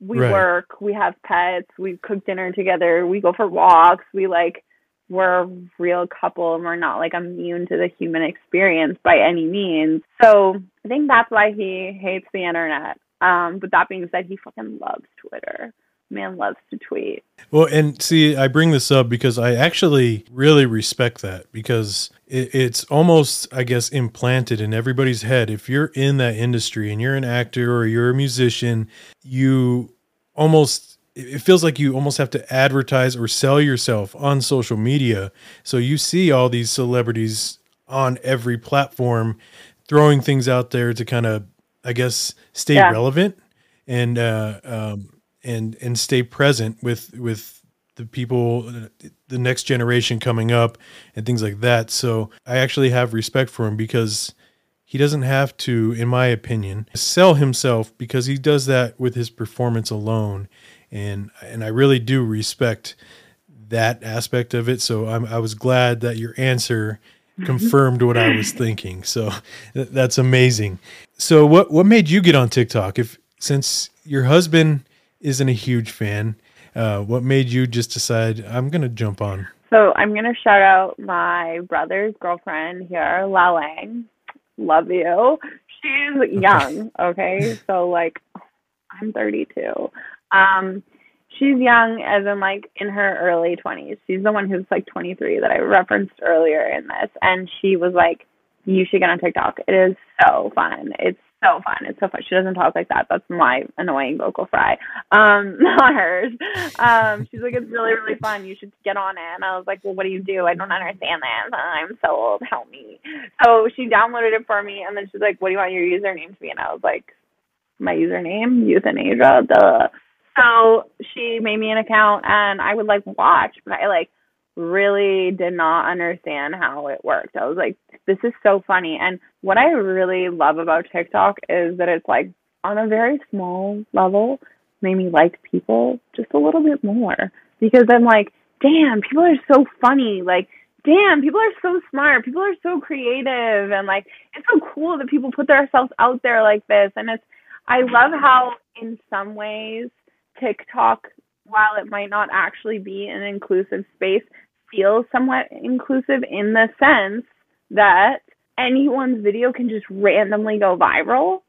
we right. work, we have pets, we cook dinner together, we go for walks, we like we're a real couple and we're not like immune to the human experience by any means. So I think that's why he hates the internet. Um, but that being said, he fucking loves Twitter man loves to tweet. Well, and see, I bring this up because I actually really respect that because it, it's almost, I guess, implanted in everybody's head. If you're in that industry and you're an actor or you're a musician, you almost it feels like you almost have to advertise or sell yourself on social media. So you see all these celebrities on every platform throwing things out there to kind of, I guess, stay Yeah. relevant and uh, um, and and stay present with with the people, the next generation coming up, and things like that. So I actually have respect for him because he doesn't have to, in my opinion, sell himself because he does that with his performance alone, and and I really do respect that aspect of it. So I'm, I was glad that your answer mm-hmm. confirmed what I was thinking. So that's amazing. So what what made you get on TikTok? If since your husband isn't a huge fan, uh, what made you just decide I'm gonna jump on? So I'm gonna shout out my brother's girlfriend here, La Lang. Love you. She's young, okay? So like I'm 32. Um she's young as in like in her early 20s. She's the one who's like 23 that I referenced earlier in this and she was like you should get on TikTok. It is so fun. It's so fun. It's so fun. She doesn't talk like that. That's my annoying vocal fry. Um, not hers. Um, she's like, it's really, really fun. You should get on it. And I was like, well, what do you do? I don't understand this. I'm so old. Help me. So she downloaded it for me, and then she's like, what do you want your username to be? And I was like, my username, euthanasia. Duh. So she made me an account, and I would like watch, but I like really did not understand how it worked. I was like, this is so funny. And what I really love about TikTok is that it's like on a very small level, made me like people just a little bit more because I'm like, damn, people are so funny. Like, damn, people are so smart. People are so creative. And like, it's so cool that people put themselves out there like this. And it's, I love how in some ways TikTok, while it might not actually be an inclusive space, feels somewhat inclusive in the sense that anyone's video can just randomly go viral.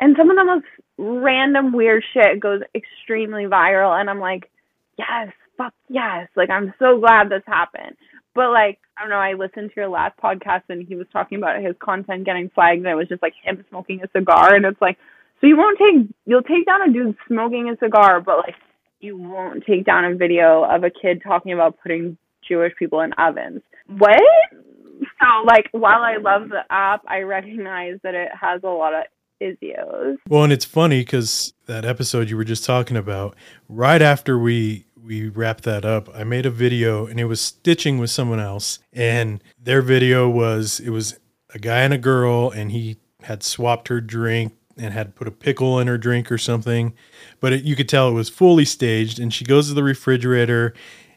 And some of the most random weird shit goes extremely viral. And I'm like, yes, fuck yes. Like, I'm so glad this happened. But, like, I don't know, I listened to your last podcast and he was talking about his content getting flagged. And it was just like him smoking a cigar. And it's like, so you won't take, you'll take down a dude smoking a cigar, but like, you won't take down a video of a kid talking about putting Jewish people in ovens. What? So, like, while I love the app, I recognize that it has a lot of issues. Well, and it's funny because that episode you were just talking about, right after we we wrapped that up, I made a video and it was stitching with someone else, and their video was it was a guy and a girl, and he had swapped her drink and had put a pickle in her drink or something, but it, you could tell it was fully staged. And she goes to the refrigerator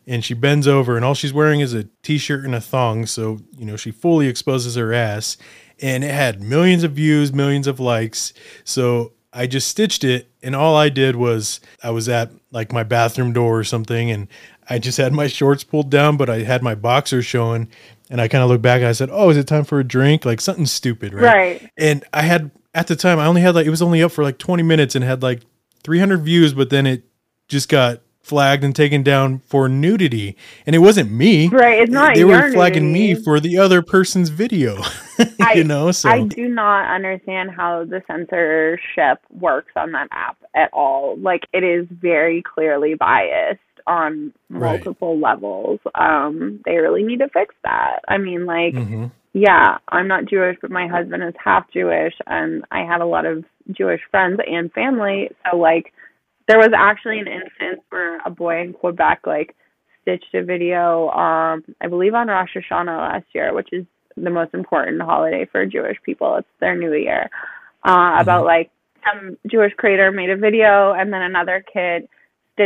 and she bends over and all she's wearing is a t-shirt and a thong so you know she fully exposes her ass and it had millions of views millions of likes so i just stitched it and all i did was i was at like my bathroom door or something and i just had my shorts pulled down but i had my boxers showing and i kind of looked back and i said oh is it time for a drink like something stupid right Right. and i had at the time i only had like it was only up for like 20 minutes and had like 300 views but then it just got flagged and taken down for nudity and it wasn't me Right. It's not they were flagging me for the other person's video I- you know so I do not understand how the censorship works on that app at all. Like it is very clearly biased on Right. multiple levels. Um, they really need to fix that. I mean, like, hmm yeah, I'm not Jewish, but my husband is half Jewish, and I have a lot of Jewish friends and family. So, like, there was actually an instance where a boy in Quebec, like, stitched a video, um, I believe on Rosh Hashanah last year, which is the most important holiday for Jewish people. It's their new year. Uh, about like some Jewish creator made a video, and then another kid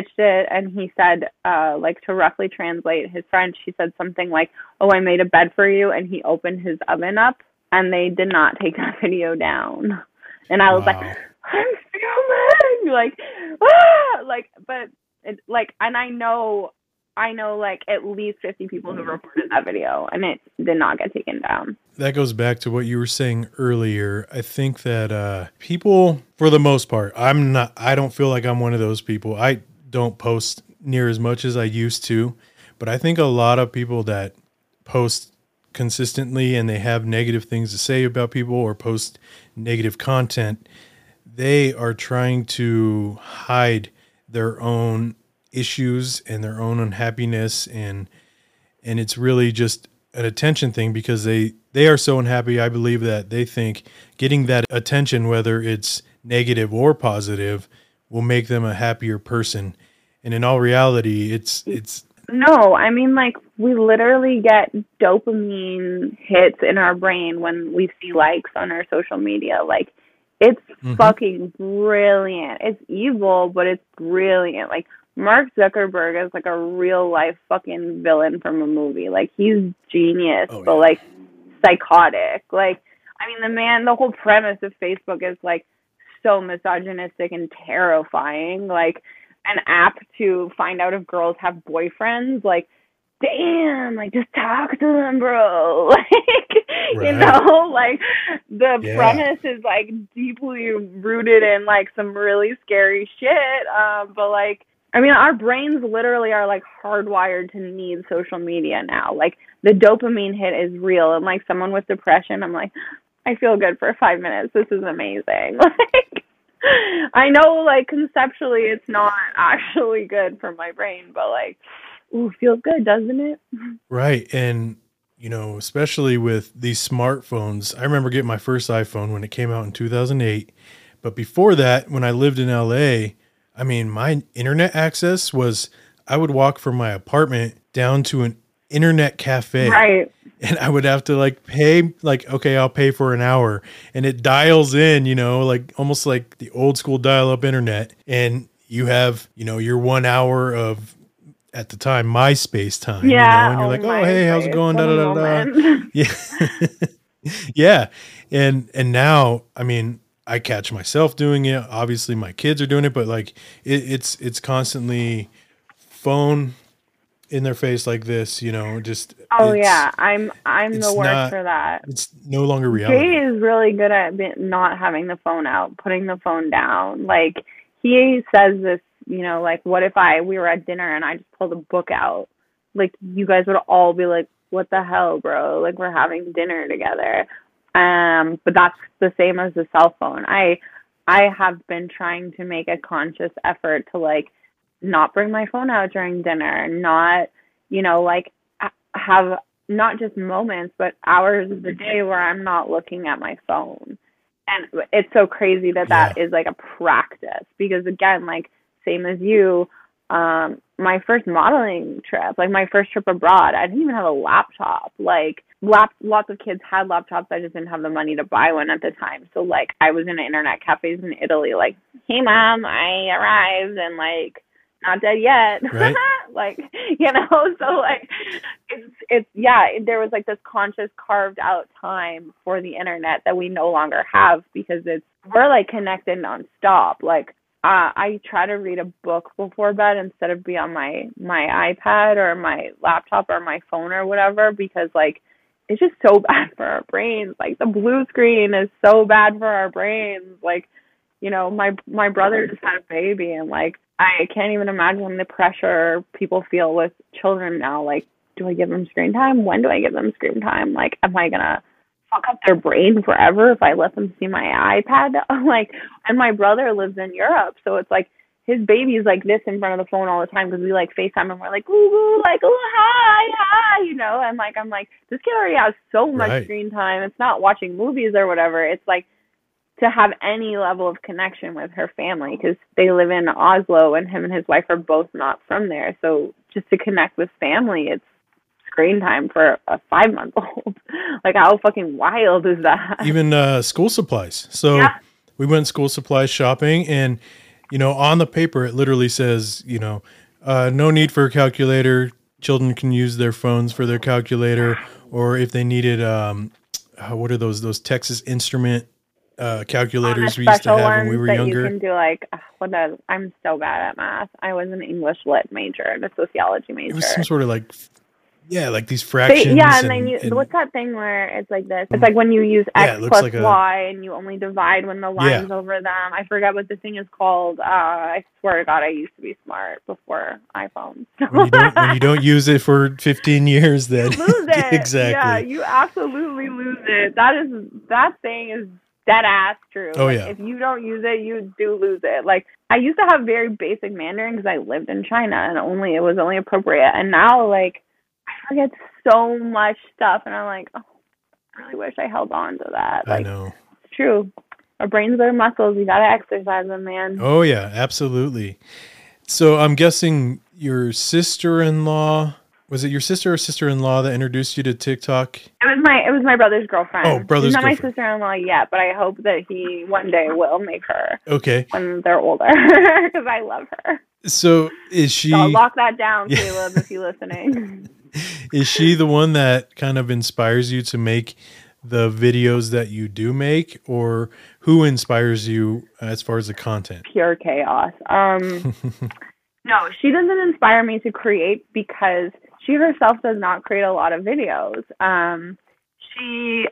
stitched it and he said uh like to roughly translate his French he said something like oh I made a bed for you and he opened his oven up and they did not take that video down. And I was Wow. like I'm filming like ah! like but it like and I know I know like at least 50 people who reported that video and it did not get taken down. That goes back to what you were saying earlier. I think that uh people for the most part i'm not i don't feel like i'm one of those people. I don't post near as much as i used to but i think a lot of people that post consistently and they have negative things to say about people or post negative content they are trying to hide their own issues and their own unhappiness and and it's really just an attention thing because they they are so unhappy. I believe that they think getting that attention, whether it's negative or positive, will make them a happier person. And in all reality, it's it's No, I mean like we literally get dopamine hits in our brain when we see likes on our social media. Like it's Mhm. fucking brilliant. It's evil, but it's brilliant. Like Mark Zuckerberg is like a real life fucking villain from a movie. Like he's genius, Oh, but yeah. like psychotic. Like I mean the man the whole premise of Facebook is like so misogynistic and terrifying. Like an app to find out if girls have boyfriends. Like, damn, like just talk to them, bro. Like, you know, like the Yeah. premise is like deeply rooted in like some really scary shit. Um, but like, I mean, our brains literally are like hardwired to need social media now. Like the dopamine hit is real, and like someone with depression, I'm like, I feel good for five minutes. This is amazing. Like. I know, like conceptually, it's not actually good for my brain, but like, ooh, feels good, doesn't it? Right. And, you know, especially with these smartphones, I remember getting my first iPhone when it came out in 2008. But before that, when I lived in LA, I mean, my internet access was I would walk from my apartment down to an internet cafe Right. And I would have to like pay, like, okay, I'll pay for an hour. And it dials in, you know, like almost like the old school dial up internet. And you have, you know, your one hour of, at the time, MySpace time. Yeah. You know, and you're like, oh, hey, how's it going? Da, da, da, da. Yeah. yeah. And, and now, I mean, I catch myself doing it. Obviously, my kids are doing it, but like it, it's, it's constantly phone in their face like this, you know, just. Oh yeah, I'm I'm the worst not for that. It's no longer reality. Jay is really good at not having the phone out, putting the phone down. Like he says this, you know, like what if I we were at dinner and I just pulled a book out? Like you guys would all be like, "What the hell, bro? Like we're having dinner together." Um, but that's the same as the cell phone. I I have been trying to make a conscious effort to like not bring my phone out during dinner, not, you know, like ha- have not just moments, but hours of the day where I'm not looking at my phone. And it's so crazy that that is like a practice because again, like same as you, um, my first modeling trip, like my first trip abroad, I didn't even have a laptop. Like lap, lots of kids had laptops. I just didn't have the money to buy one at the time. So like I was in internet cafes in Italy, like, hey mom, I arrived and like not dead yet. Right. like, you know, so like it's it's yeah, there was like this conscious carved out time for the internet that we no longer have because it's we're like connected nonstop. Like uh, I try to read a book before bed instead of be on my my iPad or my laptop or my phone or whatever because like it's just so bad for our brains. Like the blue screen is so bad for our brains. Like you know, my my brother just had a baby and like I can't even imagine the pressure people feel with children now. Like, do I give them screen time? When do I give them screen time? Like, am I gonna fuck up their brain forever if I let them see my iPad? like, and my brother lives in Europe, so it's like his baby is like this in front of the phone all the time because we like FaceTime and we're like, ooh, ooh, like, oh, hi, hi, you know, and like I'm like, this kid already has so much Right. screen time. It's not watching movies or whatever. It's like to have any level of connection with her family because they live in Oslo and him and his wife are both not from there. So just to connect with family, it's screen time for a five month old. like how fucking wild is that? Even uh, school supplies. So Yeah. we went school supplies shopping, and you know, on the paper it literally says, you know, uh, no need for a calculator. Children can use their phones for their calculator, or if they needed, um, uh, what are those? Those Texas Instrument uh, calculators we used to have when we were that younger. you can do like ugh, what I'm so bad at math. I was an English lit major and a sociology major. it was some sort of like, yeah, like these fractions. yeah, and, then you, and- what's that thing where it's like this? It's like when you use x looks plus like a- y and you only divide when the line's over them. I forget what the thing is called. Uh, I swear to God, I used to be smart before iPhones. when you don't when you don't use it for 15 years, then lose it. exactly. Yeah, you absolutely lose it. That is that thing is dead ass true. Oh, Like, yeah. If you don't use it, you do lose it. Like I used to have very basic Mandarin because I lived in China and only it was only appropriate. And now like I forget so much stuff, and I'm like, oh, I really wish I held on to that. I know. it's true. Our brains are muscles. You gotta exercise them, man. Oh yeah, absolutely. So I'm guessing your sister-in-law was it your sister or sister-in-law that introduced you to TikTok? It was my it was my brother's girlfriend. Oh, brother's She's not girlfriend. my sister-in-law yet, but I hope that he one day will make her Okay. when they're older because I love her. So is she So I'll lock that down, Yeah. Caleb, if you're listening. is she the one that kind of inspires you to make the videos that you do make or who inspires you as far as the content? Pure chaos. Um, no, she doesn't inspire me to create because she herself does not create a lot of videos. Um, she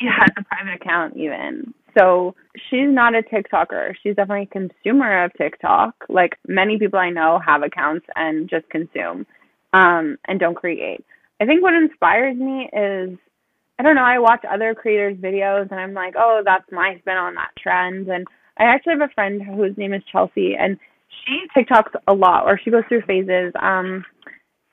has a private account even. So she's not a TikToker. She's definitely a consumer of TikTok. Like many people I know have accounts and just consume um, and don't create. I think what inspires me is I don't know, I watch other creators' videos and I'm like, oh, that's my spin on that trend. And I actually have a friend whose name is Chelsea and she TikToks a lot or she goes through phases. Um,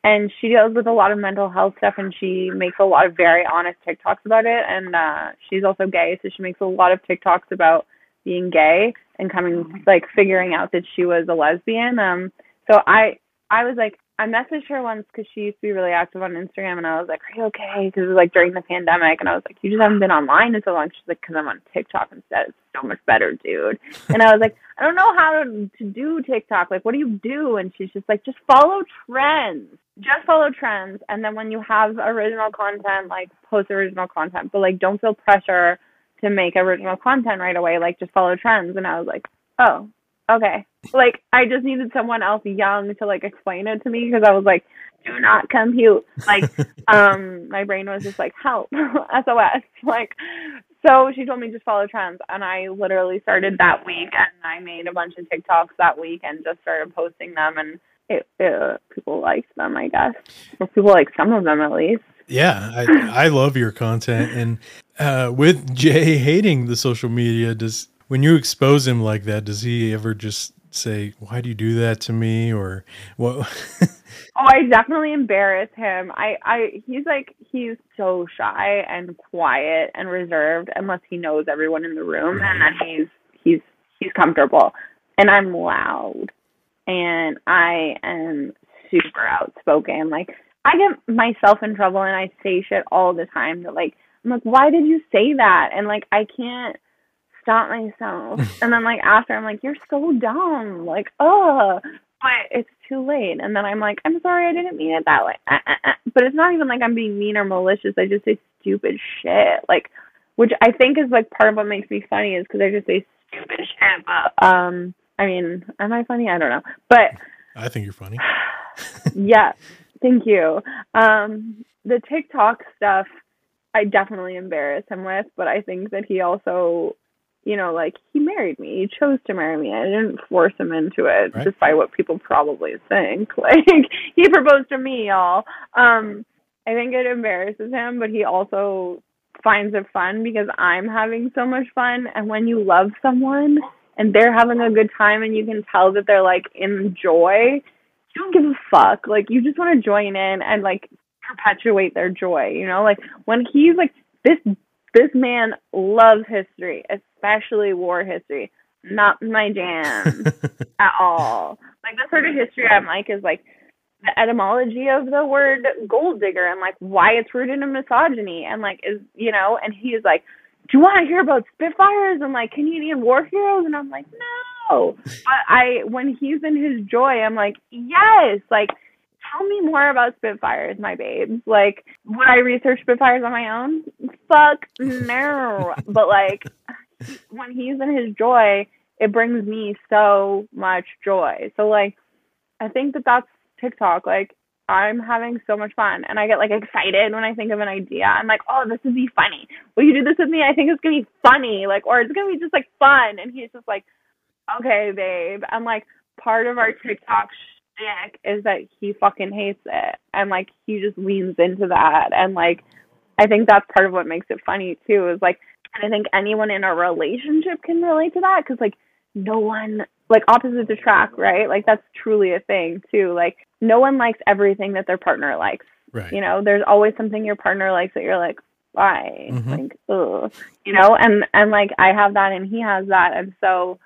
and she deals with a lot of mental health stuff and she makes a lot of very honest TikToks about it. And uh, she's also gay, so she makes a lot of TikToks about being gay and coming like figuring out that she was a lesbian. Um, so I I was like I messaged her once because she used to be really active on Instagram, and I was like, "Are you okay?" Because it was like during the pandemic, and I was like, "You just haven't been online in so long." She's like, "Cause I'm on TikTok instead. It's so much better, dude." And I was like, "I don't know how to to do TikTok. Like, what do you do?" And she's just like, "Just follow trends. Just follow trends, and then when you have original content, like post original content, but like don't feel pressure to make original content right away. Like just follow trends." And I was like, "Oh, okay." Like I just needed someone else young to like explain it to me because I was like, do not compute. Like, um, my brain was just like, help, SOS. Like, so she told me just follow trends, and I literally started that week, and I made a bunch of TikToks that week, and just started posting them, and it, it people liked them, I guess, or people like some of them at least. Yeah, I I love your content and uh with Jay hating the social media does when you expose him like that does he ever just say why do you do that to me or what Oh, I definitely embarrass him. I, I, he's like, he's so shy and quiet and reserved unless he knows everyone in the room, and then he's, he's, he's comfortable. And I'm loud, and I am super outspoken. Like, I get myself in trouble, and I say shit all the time. That like, I'm like, why did you say that? And like, I can't stop myself. and then like after, I'm like, you're so dumb. Like, oh but it's too late. And then I'm like, I'm sorry, I didn't mean it that way. Uh, uh, uh. But it's not even like I'm being mean or malicious. I just say stupid shit, like, which I think is like part of what makes me funny is because I just say stupid shit. But um, I mean, am I funny? I don't know. But I think you're funny. yeah, thank you. Um, the TikTok stuff, I definitely embarrass him with, but I think that he also, you know, like he married me. He chose to marry me. I didn't force him into it, Right. despite what people probably think. Like he proposed to me, y'all. Um, I think it embarrasses him, but he also finds it fun because I'm having so much fun. And when you love someone and they're having a good time, and you can tell that they're like in joy, you don't give a fuck. Like you just want to join in and like perpetuate their joy, you know? Like when he's like this this man loves history, especially war history. Not my jam at all. Like the sort of history I'm like is like the etymology of the word gold digger and like why it's rooted in misogyny and like is you know, and he's like, Do you want to hear about Spitfires and like Canadian war heroes? And I'm like, No. But I when he's in his joy, I'm like, Yes, like tell me more about Spitfires, my babes. Like, would I research Spitfires on my own? Fuck no. but like, when he's in his joy, it brings me so much joy. So like, I think that that's TikTok. Like, I'm having so much fun, and I get like excited when I think of an idea. I'm like, oh, this would be funny. Will you do this with me? I think it's gonna be funny. Like, or it's gonna be just like fun. And he's just like, okay, babe. I'm like, part of our TikTok shtick is that he fucking hates it, and like he just leans into that, and like, I think that's part of what makes it funny too. Is like, and I think anyone in a relationship can relate to that because like no one like opposites attract, right? Like that's truly a thing too. Like no one likes everything that their partner likes. Right. You know, there's always something your partner likes that you're like, why? Mhm. Like, ugh. You know, and and like I have that and he has that, and so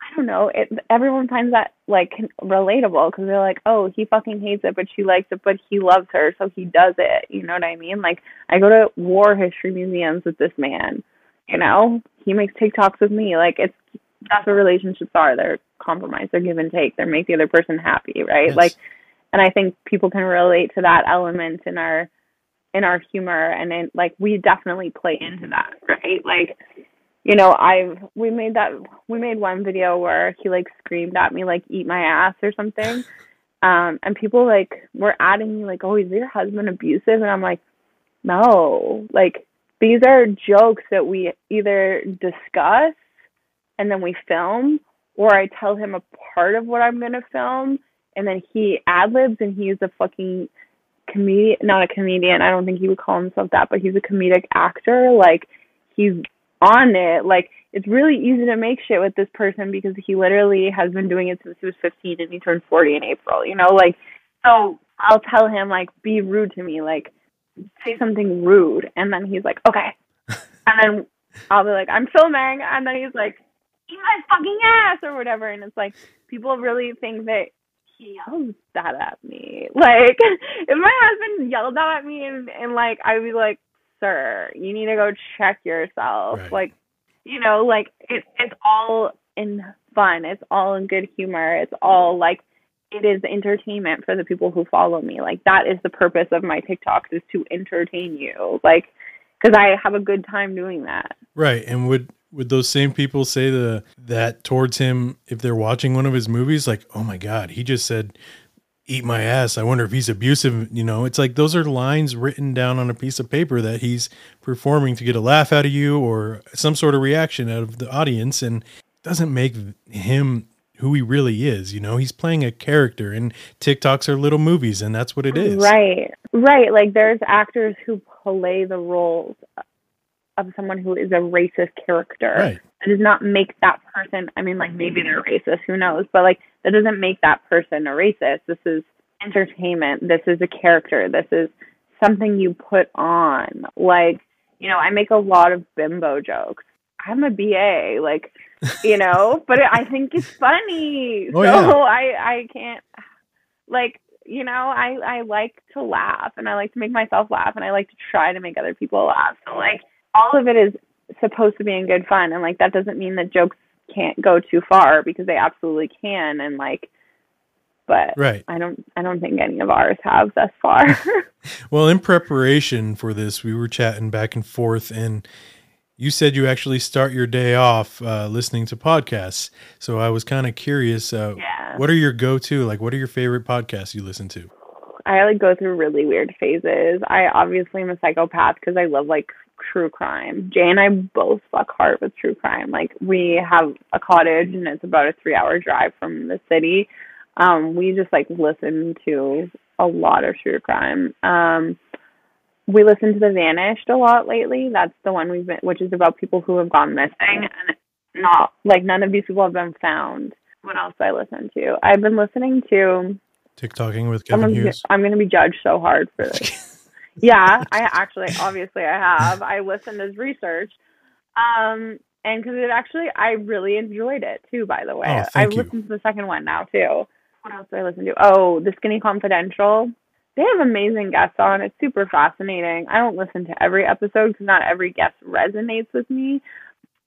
I don't know. It everyone finds that like relatable because they're like, oh, he fucking hates it, but she likes it, but he loves her, so he does it. You know what I mean? Like I go to war history museums with this man. You know, he makes TikToks with me. Like it's that's what relationships are. They're compromise. They're give and take. They make the other person happy, right? Yes. Like, and I think people can relate to that element in our in our humor, and in like we definitely play into that, right? Like, you know, I've we made that we made one video where he like screamed at me like eat my ass or something, um, and people like were adding me like, oh, is your husband abusive? And I'm like, no, like these are jokes that we either discuss and then we film, or I tell him a part of what I'm gonna film, and then he ad libs and he's a fucking comedian, not a comedian. I don't think he would call himself that, but he's a comedic actor. Like he's on it. Like it's really easy to make shit with this person because he literally has been doing it since he was 15 and he turned 40 in April. You know, like so I'll tell him like be rude to me, like say something rude, and then he's like okay, and then I'll be like I'm filming, and then he's like eat my fucking ass or whatever, and it's like people really think that he yells that at me. Like if my husband yelled that at me and, and like I'd be like, Sir, you need to go check yourself. Right. Like you know, like it it's all in fun. It's all in good humor. It's all like it is entertainment for the people who follow me. Like that is the purpose of my TikToks is to entertain you. Like because I have a good time doing that. Right. And would would those same people say the that towards him if they're watching one of his movies like, "Oh my god, he just said eat my ass. I wonder if he's abusive." You know, it's like those are lines written down on a piece of paper that he's performing to get a laugh out of you or some sort of reaction out of the audience and doesn't make him who he really is, you know? He's playing a character and TikToks are little movies and that's what it is. Right, right. Like there's actors who play the roles of someone who is a racist character. Right. It does not make that person. I mean, like maybe they're racist, who knows? But like that doesn't make that person a racist. This is entertainment. This is a character. This is something you put on. Like you know, I make a lot of bimbo jokes. I'm a BA, like you know, but I think it's funny. Oh, so yeah. I I can't like you know I I like to laugh and I like to make myself laugh and I like to try to make other people laugh. So like all of it is supposed to be in good fun and like that doesn't mean that jokes can't go too far because they absolutely can and like but Right. I don't I don't think any of ours have thus far. Well, in preparation for this, we were chatting back and forth, and you said you actually start your day off uh, listening to podcasts. So I was kind of curious. Uh, Yeah. What are your go-to? Like, what are your favorite podcasts you listen to? I like go through really weird phases. I obviously am a psychopath because I love like true crime. Jay and I both fuck hard with true crime. Like we have a cottage and it's about a three hour drive from the city. Um, we just like listen to a lot of true crime. Um, we listen to The Vanished a lot lately. That's the one we've been, which is about people who have gone missing and not like none of these people have been found. What else do I listen to? I've been listening to TikToking with I'm Kevin be, Hughes. I'm gonna be judged so hard for this. yeah, I actually, obviously, I have. I listened as research, um, and because it actually, I really enjoyed it too. By the way, Oh, I you. listened to the second one now too. What else do I listen to? Oh, The Skinny Confidential. They have amazing guests on. It's super fascinating. I don't listen to every episode because not every guest resonates with me.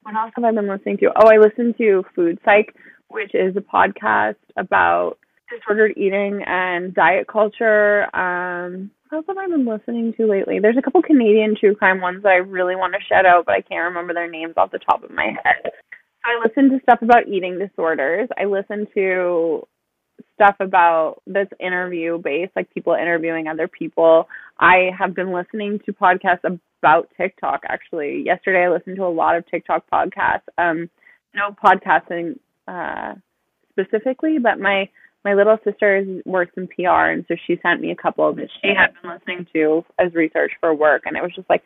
What else have I been listening to? Oh, I listen to Food Psych, which is a podcast about disordered eating and diet culture. Um, what else have I been listening to lately? There's a couple Canadian true crime ones that I really want to shout out, but I can't remember their names off the top of my head. I listen to stuff about eating disorders. I listen to stuff about this interview based, like people interviewing other people. I have been listening to podcasts about TikTok actually. Yesterday I listened to a lot of TikTok podcasts. Um no podcasting uh specifically, but my my little sister works in PR and so she sent me a couple that she had been listening to as research for work and it was just like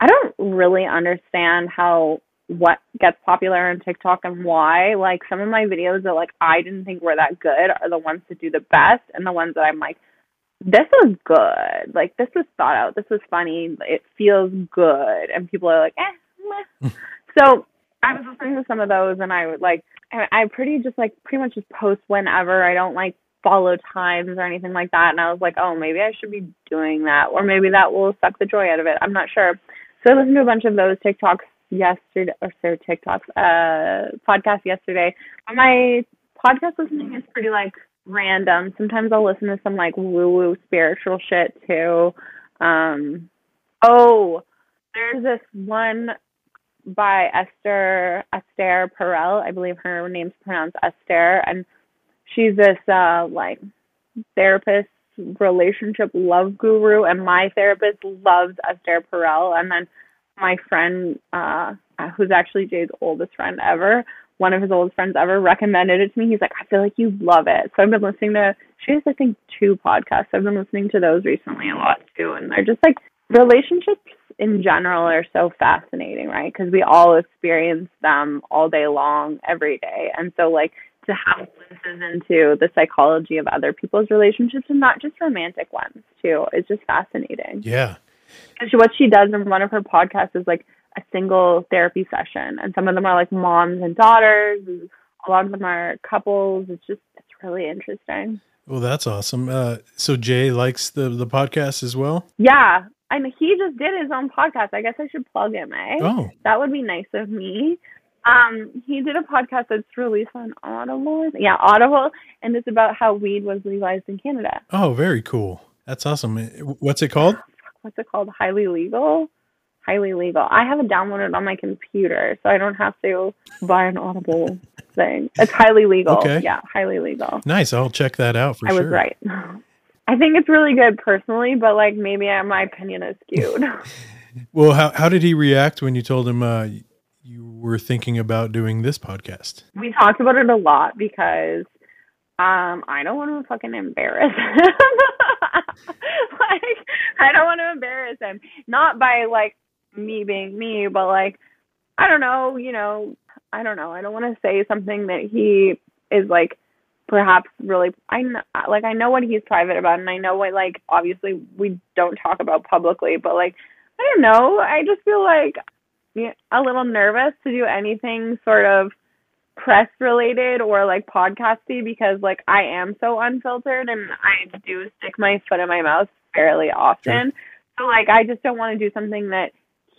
I don't really understand how what gets popular on TikTok and why. Like some of my videos that like I didn't think were that good are the ones that do the best and the ones that I'm like, this was good. Like this was thought out. This was funny. It feels good. And people are like, eh. meh. so I was listening to some of those, and I would like. I pretty just like pretty much just post whenever. I don't like follow times or anything like that. And I was like, oh, maybe I should be doing that, or maybe that will suck the joy out of it. I'm not sure. So I listened to a bunch of those TikToks yesterday, or sorry, TikToks, uh, podcast yesterday. My podcast listening is pretty like random. Sometimes I'll listen to some like woo woo spiritual shit too. Um, oh, there's this one by Esther Esther Perel. I believe her name's pronounced Esther, and she's this uh like therapist relationship love guru. And my therapist loves Esther Perel. And then my friend uh who's actually Jay's oldest friend ever one of his oldest friends ever recommended it to me. He's like I feel like you love it. So I've been listening to she has I think two podcasts. I've been listening to those recently a lot too. And they're just like relationships in general are so fascinating right because we all experience them all day long every day and so like to have glimpses into the psychology of other people's relationships and not just romantic ones too is just fascinating. Yeah. Because what she does in one of her podcasts is like a single therapy session, and some of them are like moms and daughters, and a lot of them are couples. It's just it's really interesting. Well, that's awesome. Uh, so Jay likes the the podcast as well. Yeah, and he just did his own podcast. I guess I should plug him, eh? Oh, That would be nice of me. Um, he did a podcast that's released on Audible. Yeah, Audible, and it's about how weed was legalized in Canada. oh, very cool. That's awesome. What's it called? What's it called? Highly legal. Highly legal. I have it downloaded on my computer, so I don't have to buy an Audible thing. It's highly legal. Okay. Yeah, highly legal. Nice. I'll check that out for I sure. was right. I think it's really good personally, but like maybe my opinion is skewed. Well, how how did he react when you told him uh, you were thinking about doing this podcast? we talked about it a lot because um I don't want to fucking embarrass him. like I don't want to embarrass him. Not by like me being me, but like I don't know, you know, I don't know. I don't want to say something that he is like perhaps really I know, like I know what he's private about and I know what like obviously we don't talk about publicly, but like I don't know. I just feel like a little nervous to do anything sort of press related or like podcasty because like I am so unfiltered and I do stick my foot in my mouth fairly often. So like I just don't want to do something that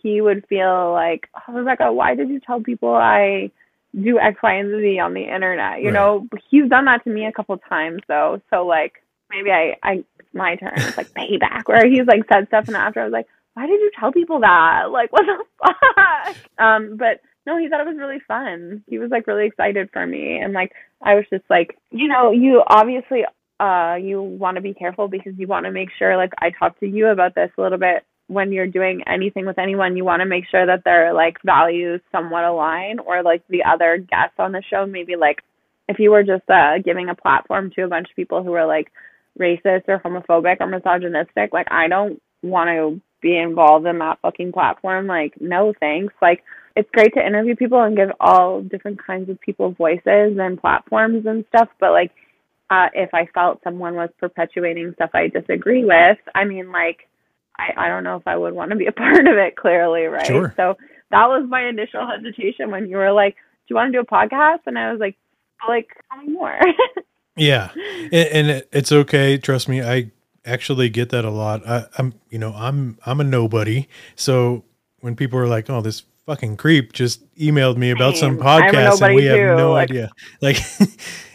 he would feel like, oh Rebecca, why did you tell people I do X, Y, and Z on the internet? You Right. know, he's done that to me a couple times though. So like maybe I, I it's my turn. It's like payback where he's like said stuff and after I was like, why did you tell people that? Like what the fuck? Um, but no, he thought it was really fun. He was like really excited for me and like I was just like, you know, you obviously uh you want to be careful because you want to make sure like I talked to you about this a little bit when you're doing anything with anyone, you want to make sure that their like values somewhat align or like the other guests on the show maybe like if you were just uh giving a platform to a bunch of people who are like racist or homophobic or misogynistic, like I don't want to be involved in that fucking platform. Like, no thanks. Like, it's great to interview people and give all different kinds of people voices and platforms and stuff, but like, uh, if I felt someone was perpetuating stuff I disagree with, I mean, like, I, I don't know if I would want to be a part of it, clearly, right? Sure. So that was my initial hesitation when you were like, Do you want to do a podcast? And I was like, like, more. Yeah, and, and it, it's okay. Trust me, I actually get that a lot. I, I'm, you know, I'm I'm a nobody. So when people are like, "Oh, this fucking creep just emailed me about some Same. I'm podcast," and we have no like- idea, like,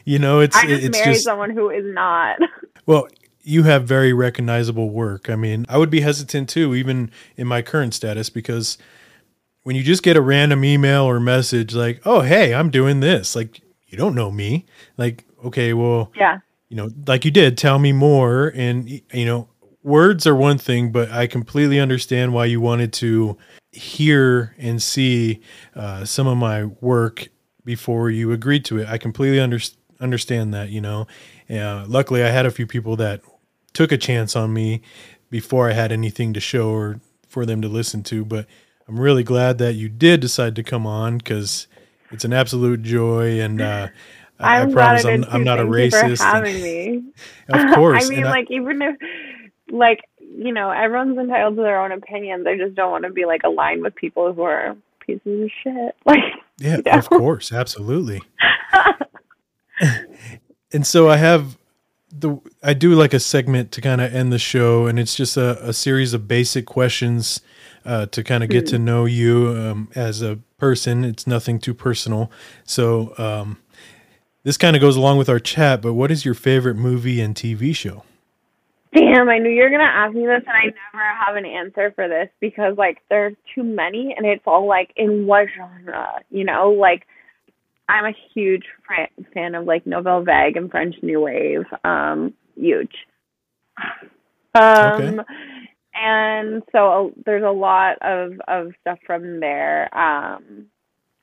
you know, it's I just it's married just someone who is not. well. You have very recognizable work. I mean, I would be hesitant too, even in my current status, because when you just get a random email or message like, "Oh, hey, I'm doing this," like you don't know me, like, okay, well, yeah. you know, like you did, tell me more. And, you know, words are one thing, but I completely understand why you wanted to hear and see uh, some of my work before you agreed to it. I completely under- understand that, you know. Uh, luckily, I had a few people that took a chance on me before I had anything to show or for them to listen to. But I'm really glad that you did decide to come on because it's an absolute joy. And uh, I, I promise I I'm, I'm not a Thank you for racist. and- of course. I mean, and I- like even if like you know everyone's entitled to their own opinions. I just don't want to be like aligned with people who are pieces of shit. Like yeah, you of course, absolutely. and so I have the I do like a segment to kind of end the show, and it's just a, a series of basic questions uh, to kind of get to know you um, as a person. It's nothing too personal, so um, this kind of goes along with our chat. But what is your favorite movie and TV show? Damn, I knew you were gonna ask me this, and I never have an answer for this because like there's too many, and it's all like in what genre, you know? Like I'm a huge fan of like Nouvelle Vague and French New Wave. Um, huge. Um, and so uh, there's a lot of of stuff from there. Um,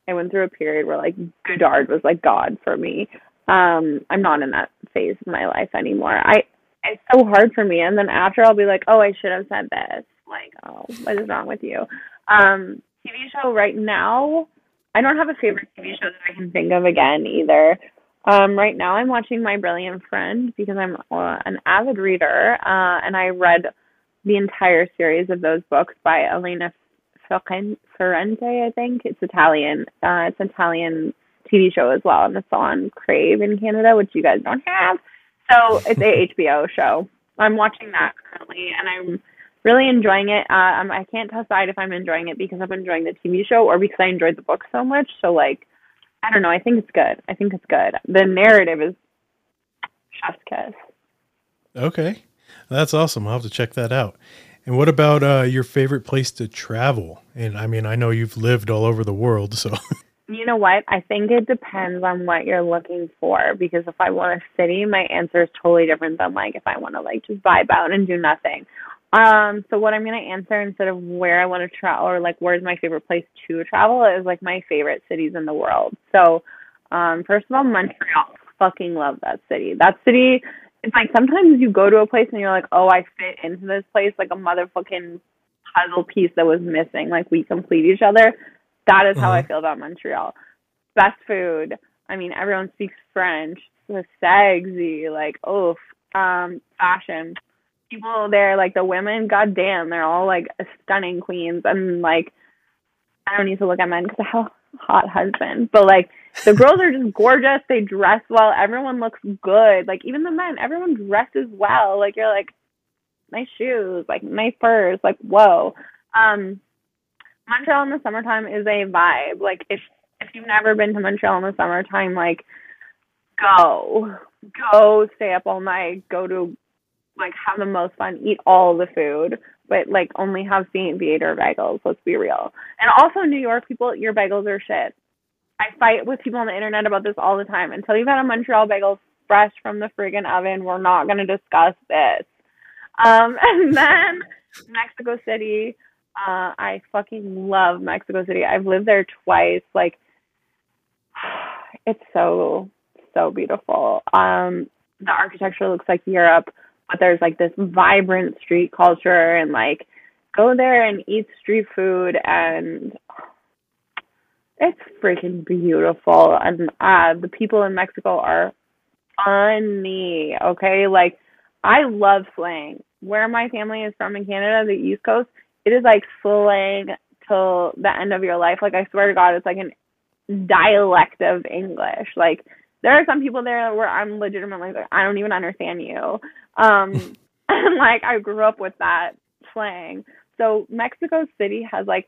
I went through a period where like Godard was like God for me. Um, I'm not in that phase of my life anymore. I it's so hard for me. And then after I'll be like, oh, I should have said this. Like, oh, what is wrong with you? Um, TV show right now, I don't have a favorite TV show that I can think of again either. Um, right now I'm watching My Brilliant Friend because I'm uh, an avid reader, uh, and I read the entire series of those books by Elena Ferrante, I think. It's Italian. Uh, it's an Italian TV show as well, and it's on Crave in Canada, which you guys don't have. So it's a HBO show. I'm watching that currently, and I'm really enjoying it. Uh, um, I can't decide if I'm enjoying it because I'm enjoying the TV show or because I enjoyed the book so much. So like, I don't know. I think it's good. I think it's good. The narrative is chef's kiss. Okay, that's awesome. I'll have to check that out. And what about uh, your favorite place to travel? And I mean, I know you've lived all over the world, so You know what? I think it depends on what you're looking for because if I want a city, my answer is totally different than like if I want to like just vibe out and do nothing. Um, so what I'm gonna answer instead of where I want to travel or like where's my favorite place to travel is like my favorite cities in the world. So, um, first of all, Montreal. Fucking love that city. That city. It's like sometimes you go to a place and you're like, oh, I fit into this place like a motherfucking puzzle piece that was missing. Like we complete each other. That is how I Mhm. feel about Montreal. Best food. I mean, everyone speaks French. The sexy, like, oof. Um, fashion. People there, like the women, goddamn, they're all like stunning queens. And like, I don't need to look at men because I have a hot husband. But like, the girls are just gorgeous. They dress well. Everyone looks good. Like, even the men, everyone dresses well. Like, you're like, nice shoes, like nice furs. Like, whoa. Um, Montreal in the summertime is a vibe. Like if if you've never been to Montreal in the summertime, like go. Go stay up all night, go to like have the most fun, eat all the food, but like only have Saint Viateur bagels, let's be real. And also New York people, your bagels are shit. I fight with people on the internet about this all the time. Until you've had a Montreal bagel fresh from the friggin' oven, we're not gonna discuss this. Um and then Mexico City. Uh, I fucking love Mexico City. I've lived there twice. Like, it's so so beautiful. Um, the architecture looks like Europe, but there's like this vibrant street culture, and like, go there and eat street food, and it's freaking beautiful. And uh, the people in Mexico are funny. Okay, like, I love slang. Where my family is from in Canada, the East Coast it is like slang till the end of your life. Like I swear to God, it's like an dialect of English. Like there are some people there where I'm legitimately like, I don't even understand you. Um, and like I grew up with that slang. So Mexico City has like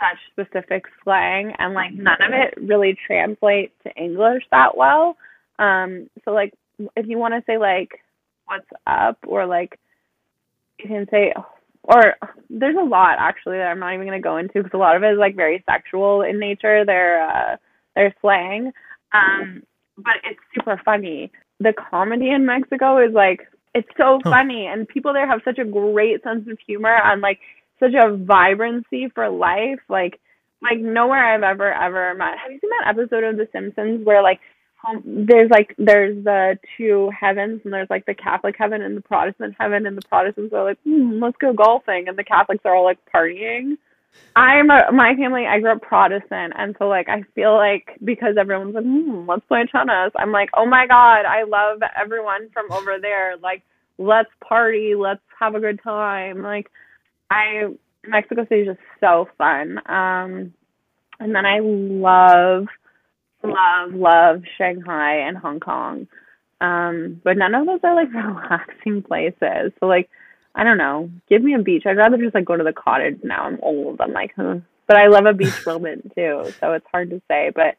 such specific slang, and like none of it really translates to English that well. Um, so like if you want to say like what's up or like you can say or there's a lot actually that I'm not even going to go into because a lot of it is like very sexual in nature. Their uh, their slang, um, but it's super funny. The comedy in Mexico is like it's so Huh. funny, and people there have such a great sense of humor and like such a vibrancy for life. Like like nowhere I've ever ever met. Have you seen that episode of The Simpsons where like home, there's like there's the two heavens and there's like the Catholic heaven and the Protestant heaven and the Protestants are like hmm, let's go golfing and the Catholics are all like partying. I'm a, my family. I grew up Protestant, and so like I feel like because everyone's like, hmm, let's play tennis. I'm like, oh my god, I love everyone from over there. Like, let's party, let's have a good time. Like, I Mexico City is just so fun. Um, and then I love, love, love Shanghai and Hong Kong. Um, but none of those are like relaxing places. So like I don't know. Give me a beach. I'd rather just like go to the cottage now. I'm old. I'm like, huh. But I love a beach bit too, so it's hard to say. But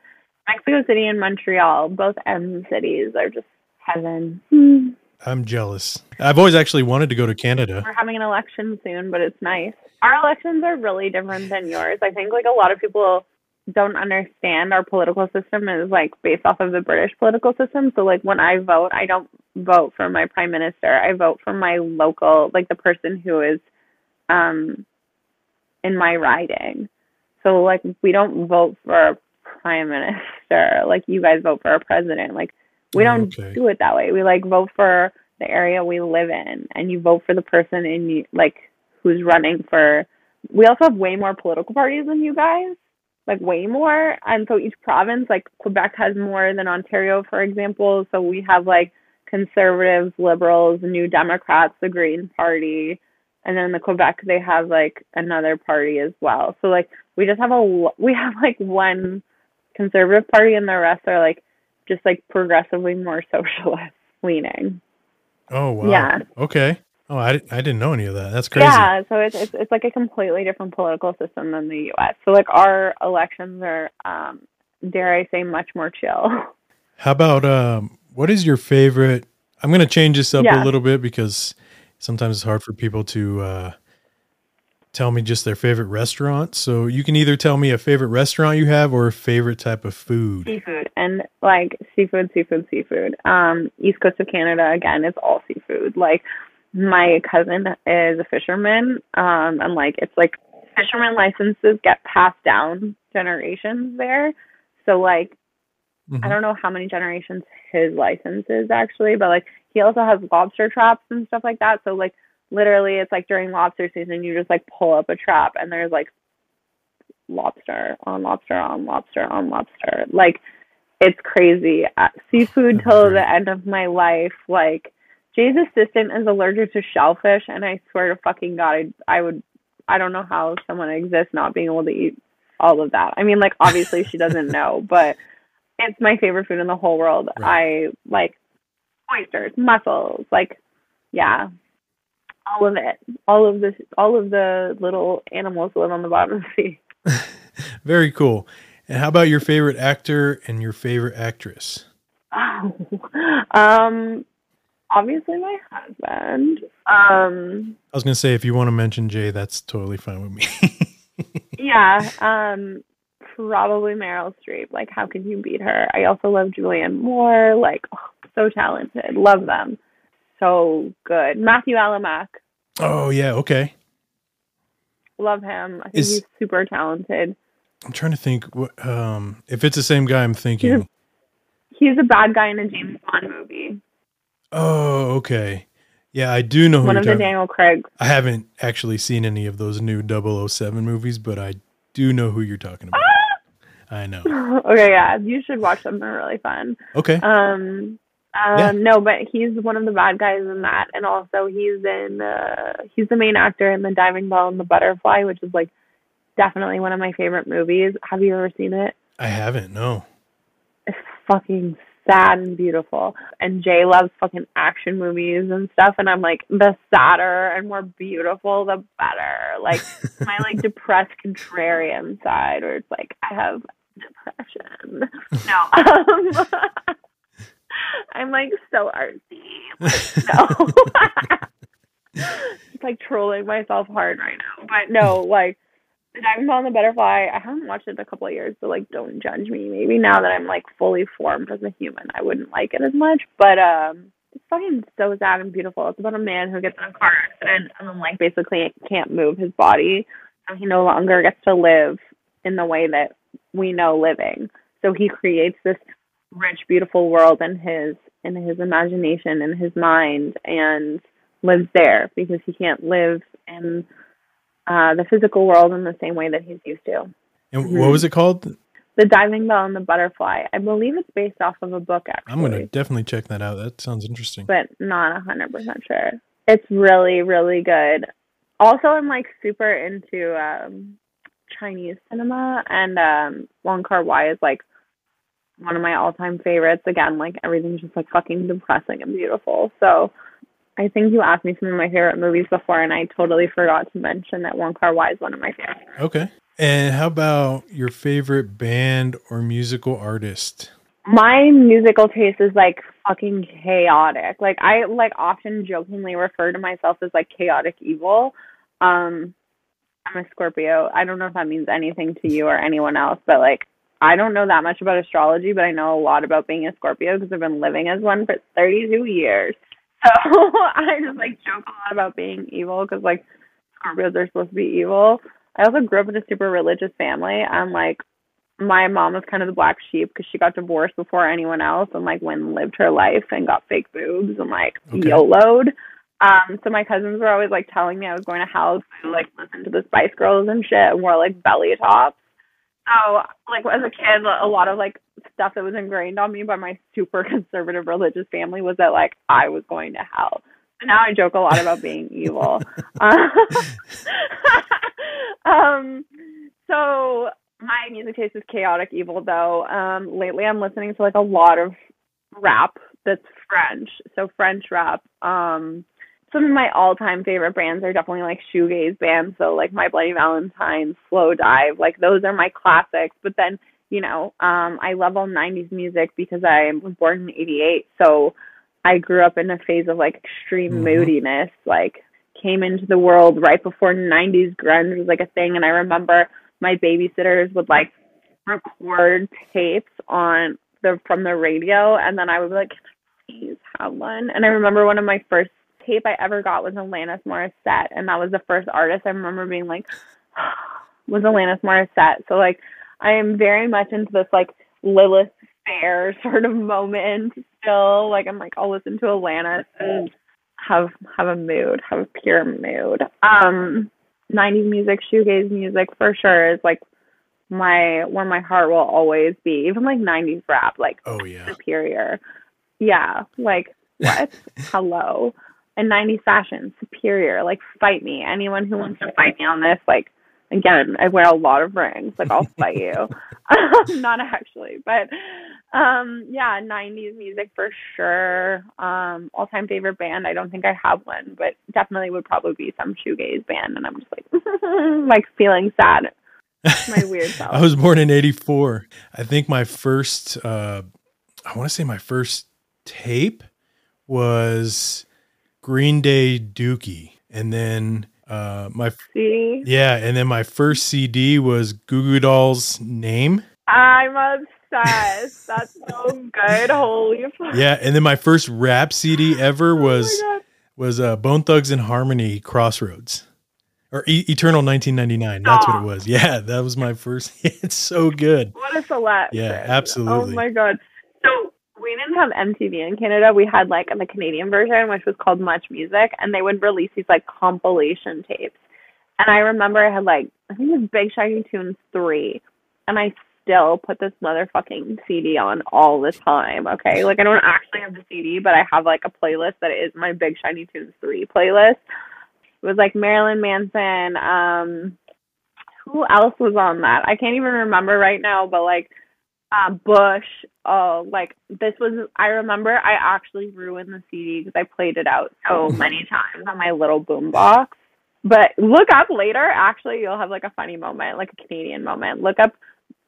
Mexico City and Montreal, both M cities, are just heaven. Hmm. I'm jealous. I've always actually wanted to go to Canada. We're having an election soon, but it's nice. Our elections are really different than yours. I think like a lot of people don't understand our political system is like based off of the British political system. So like when I vote, I don't vote for my prime minister. I vote for my local, like the person who is um in my riding. So like we don't vote for a prime minister like you guys vote for a president. Like we don't Okay. do it that way. We like vote for the area we live in and you vote for the person in you like who's running for we also have way more political parties than you guys like way more and so each province like quebec has more than ontario for example so we have like conservatives liberals new democrats the green party and then the quebec they have like another party as well so like we just have a we have like one conservative party and the rest are like just like progressively more socialist leaning Oh wow. Yeah. Okay. Oh, I, I didn't know any of that. That's crazy. Yeah, so it's, it's it's like a completely different political system than the U.S. So like our elections are, um, dare I say, much more chill. How about um what is your favorite I'm gonna change this up Yeah. a little bit because sometimes it's hard for people to uh tell me just their favorite restaurant. So you can either tell me a favorite restaurant you have or a favorite type of food. seafood and like seafood, seafood, seafood. Um, East Coast of Canada again is all seafood. Like my cousin is a fisherman, um, and like it's like fisherman licenses get passed down generations there. So like I Mhm. don't know how many generations his license is actually, but like he also has lobster traps and stuff like that. So like literally it's like during lobster season you just like pull up a trap and there's like lobster on lobster on lobster on lobster. Like it's crazy. Uh, seafood till the end of my life. Like Jay's assistant is allergic to shellfish and I swear to fucking god I I would I don't know how someone exists not being able to eat all of that. I mean like obviously she doesn't know, but it's my favorite food in the whole world. I like oysters, mussels, like yeah. All of it. All of this all of the little animals live on the bottom of the sea. Very cool. And how about your favorite actor and your favorite actress? um obviously my husband. Um I was gonna say if you want to mention Jay, that's totally fine with me. yeah, um probably Meryl Streep. Like how can you beat her? I also love Julianne Moore, like oh, so talented. Love them. So good. Mathieu Amalric. oh yeah, okay. Love him. I think Is- he's super talented. I'm trying to think um if it's the same guy I'm thinking. He's a bad guy in a James Bond movie. Oh, okay. Yeah, I do know who One of the Daniel Craig. I haven't actually seen any of those new 007 movies, but I do know who you're talking about. I know. okay, yeah, you should watch them. They're really fun. Okay. Um, um, Yeah. no, but he's one of the bad guys in that, and also he's in. Uh, he's the main actor in the Diving Bell and the Butterfly, which is like definitely one of my favorite movies. Have you ever seen it? I haven't. No. It's fucking sad and beautiful. And Jay loves fucking action movies and stuff, and I'm like, the sadder and more beautiful, the better. Like my like depressed contrarian side, where it's like I have depression. No, um, I'm like so artsy. Like, no, it's like trolling myself hard right now. But no, like the Diving Bell and the Butterfly. I haven't watched it in a couple of years, so like don't judge me. Maybe now that I'm like fully formed as a human, I wouldn't like it as much. But um, it's fucking so sad and beautiful. It's about a man who gets in a car accident and then like basically can't move his body, so he no longer gets to live in the way that we know living. So he creates this rich, beautiful world in his in his imagination in his mind and lives there because he can't live in uh, the physical world in the same way that he's used to. And Mhm. what was it called? The Diving Bell and the Butterfly. I believe it's based off of a book, actually. I'm gonna definitely check that out. That sounds interesting. but not a hundred percent sure. It's really, really good. Also, I'm like super into um Chinese cinema, and um Wong Kar Wai is like one of my all-time favorites. Again, like everything's just like fucking depressing and beautiful. So, I think you asked me some of my favorite movies before, and I totally forgot to mention that Wong Kar Wai is one of my favorites. Okay. And how about your favorite band or musical artist? my musical taste is like fucking chaotic. Like I like often jokingly refer to myself as like chaotic evil. Um I'm a Scorpio. I don't know if that means anything to you or anyone else, but like I don't know that much about astrology, but I know a lot about being a Scorpio because I've been living as one for 32 years. So I just like joke a lot about being evil because like Scorpios are supposed to be evil. I also grew up in a super religious family. I'm like my mom was kind of the black sheep because she got divorced before anyone else and like went lived her life and got fake boobs and like Okay. YOLO'd. Um, so my cousins were always like telling me I was going to hell to like listen to the Spice Girls and shit and wore like belly tops. So like as a kid, a lot of like stuff that was ingrained on me by my super conservative religious family was that like I was going to hell. So now I joke a lot about being evil. Uh, um, so my music taste is chaotic evil though. Um, lately I'm listening to like a lot of rap that's French. So French rap. Um, some of my all-time favorite bands are definitely like shoegaze bands. So like My Bloody Valentine, Slowdive, like those are my classics. But then you know, um, I love all '90s music because I was born in '88. So I grew up in a phase of like extreme Mhm. moodiness. Like came into the world right before '90s grunge was like a thing, and I remember my babysitters would like record tapes on the from the radio, and then I would be like, please have one?" And I remember one of my first tape I ever got was Alanis Morissette, and that was the first artist I remember being like, was Alanis Morissette. So like, I am very much into this like Lilith Fair sort of moment still. Like I'm like, I'll listen to Alanis and have have a mood, have a pure mood. Um, 90s music, shoegaze music for sure is like my where my heart will always be. Even like 90s rap, like Oh yeah. superior. Yeah, like what? Hello. And 90s fashion, superior. Like fight me. Anyone who wants to fight me on this, like again, I wear a lot of rings. Like I'll fight you. Not actually, but um yeah, 90s music for sure. Um all-time favorite band. I don't think I have one, but definitely would probably be some shoegaze band and I'm just like like feeling sad. My weird self. I was born in 84. I think my first uh I want to say my first tape was Green Day Dookie. And then uh my See? yeah, and then my first CD was Goo Goo Dolls Name. I'm obsessed. That's so good. Holy fuck. Yeah, and then my first rap CD ever Oh was God. was uh Bone Thugs-n-Harmony Crossroads. Or e- Eternal 1999. That's what it was. Yeah, that was my first. It's so good. What a select. Yeah, absolutely. Oh my god. We didn't have MTV in Canada. We had like the Canadian version, which was called Much Music, and they would release these like compilation tapes. And I remember I had like I think it was Big Shiny Tunes three, and I still put this motherfucking CD on all the time. Okay, like I don't actually have the CD, but I have like a playlist that is my Big Shiny Tunes three playlist. It was like Marilyn Manson. Um, who else was on that? I can't even remember right now, but like uh Bush. Oh, like this was I remember I actually ruined the CD because I played it out so many times on my little boombox. But look up later, actually you'll have like a funny moment, like a Canadian moment. Look up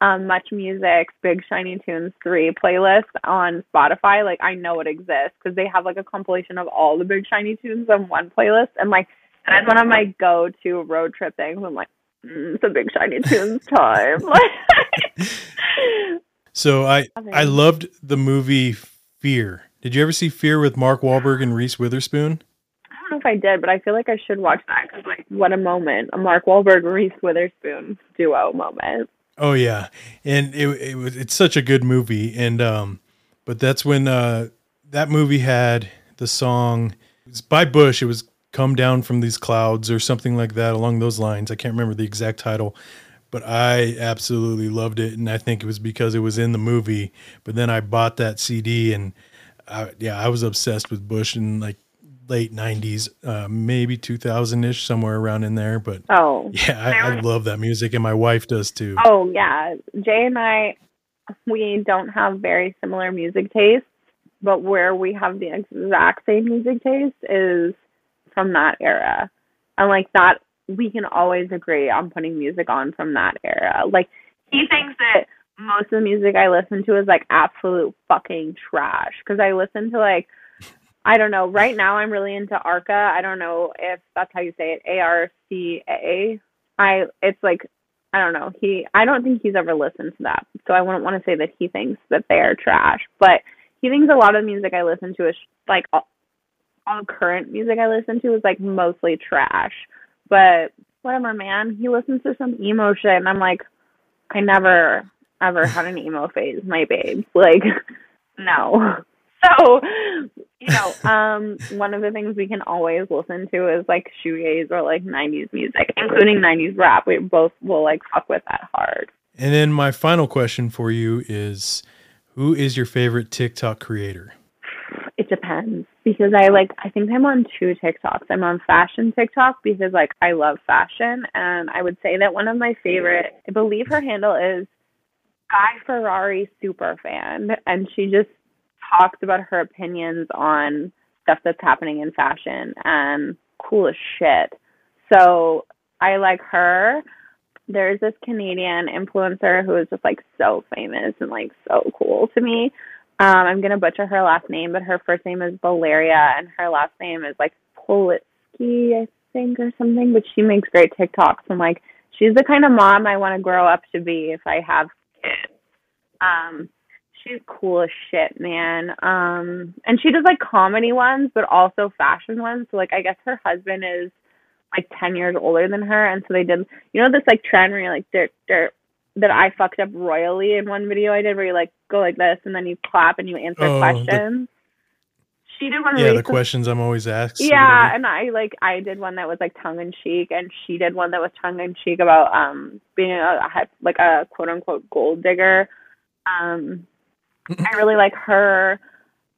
um Much Music Big Shiny Tunes 3 playlist on Spotify. Like I know it exists because they have like a compilation of all the Big Shiny Tunes on one playlist and like that's one of my go-to road trip things. I'm like, mm, it's a Big Shiny Tunes time. So I I loved the movie Fear. Did you ever see Fear with Mark Wahlberg and Reese Witherspoon? I don't know if I did, but I feel like I should watch that because, like, what a moment! A Mark Wahlberg Reese Witherspoon duo moment. Oh yeah, and it it was it's such a good movie, and um, but that's when uh that movie had the song it's by Bush. It was come down from these clouds or something like that along those lines. I can't remember the exact title, but I absolutely loved it, and I think it was because it was in the movie. But then I bought that CD, and I, yeah, I was obsessed with Bush in like late '90s, uh, maybe 2000 ish, somewhere around in there. But Oh. yeah, I, I love that music, and my wife does too. Oh yeah, Jay and I, we don't have very similar music tastes, but where we have the exact same music taste is from that era, and like that, we can always agree on putting music on from that era. Like he thinks that most of the music I listen to is like absolute fucking trash because I listen to like. I don't know. Right now, I'm really into Arca. I don't know if that's how you say it. A R C A. I. It's like I don't know. He I don't think he's ever listened to that. So I wouldn't want to say that he thinks that they are trash, but he thinks a lot of the music I listen to is like all, all current music I listen to is like mostly trash. But whatever, man. He listens to some emo shit and I'm like I never ever had an emo phase, my babe. Like no. So, you know, um, one of the things we can always listen to is like shoegaze or like '90s music, including '90s rap. We both will like fuck with that hard. And then my final question for you is, who is your favorite TikTok creator? It depends because I like I think I'm on two TikToks. I'm on fashion TikTok because like I love fashion and I would say that one of my favorite I believe her handle is Guy Ferrari super fan and she just talks about her opinions on stuff that's happening in fashion and cool as shit. So I like her. There's this Canadian influencer who is just like so famous and like so cool to me. Um, I'm gonna butcher her last name, but her first name is Valeria and her last name is like Politsky, I think, or something. But she makes great TikToks. I'm like, she's the kind of mom I want to grow up to be if I have kids. Um, she's cool as shit, man. Um, and she does like comedy ones, but also fashion ones. So like, I guess her husband is like ten years older than her, and so they did, you know, this like trend where you're like, dirt, dirt, that I fucked up royally in one video I did, where you like go like this and then you clap and you answer Oh, the- questions. she did one Yeah, the questions I'm always asked. yeah, and I like I did one that was like tongue in cheek, and she did one that was tongue in cheek about um being a, a like a quote unquote gold digger. Um, I really like her.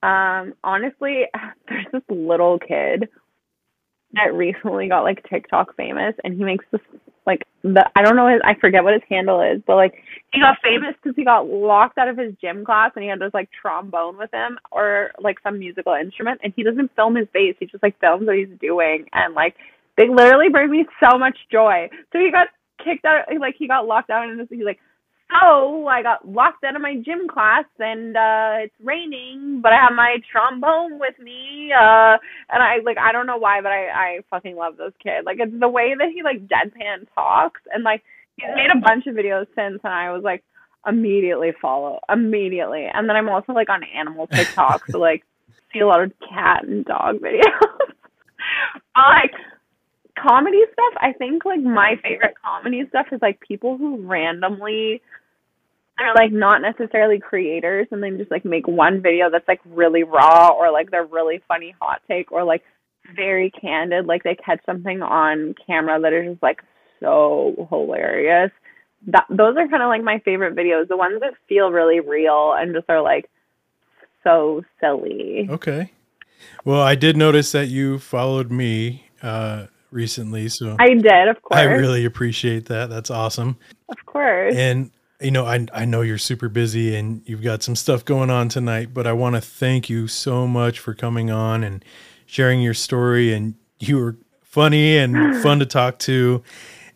Um, honestly, there's this little kid that recently got like TikTok famous, and he makes this like the I don't know his I forget what his handle is, but like he got mm-hmm. famous because he got locked out of his gym class and he had this like trombone with him or like some musical instrument, and he doesn't film his face; he just like films what he's doing, and like they literally bring me so much joy. So he got kicked out, like he got locked out, and he's like, so I got locked out of my gym class and uh it's raining, but I have my trombone with me. Uh and I like I don't know why, but I I fucking love this kid. Like it's the way that he like deadpan talks and like he's made a bunch of videos since and I was like immediately follow immediately. And then I'm also like on animal TikTok, so like see a lot of cat and dog videos. like comedy stuff, I think like my favorite comedy stuff is like people who randomly they're like not necessarily creators and they just like make one video that's like really raw or like they're really funny hot take or like very candid like they catch something on camera that is just like so hilarious that those are kind of like my favorite videos the ones that feel really real and just are like so silly Okay. Well, I did notice that you followed me uh, recently, so i did of course I really appreciate that. That's awesome. of course And you know, I I know you're super busy and you've got some stuff going on tonight, but I want to thank you so much for coming on and sharing your story. And you were funny and fun to talk to.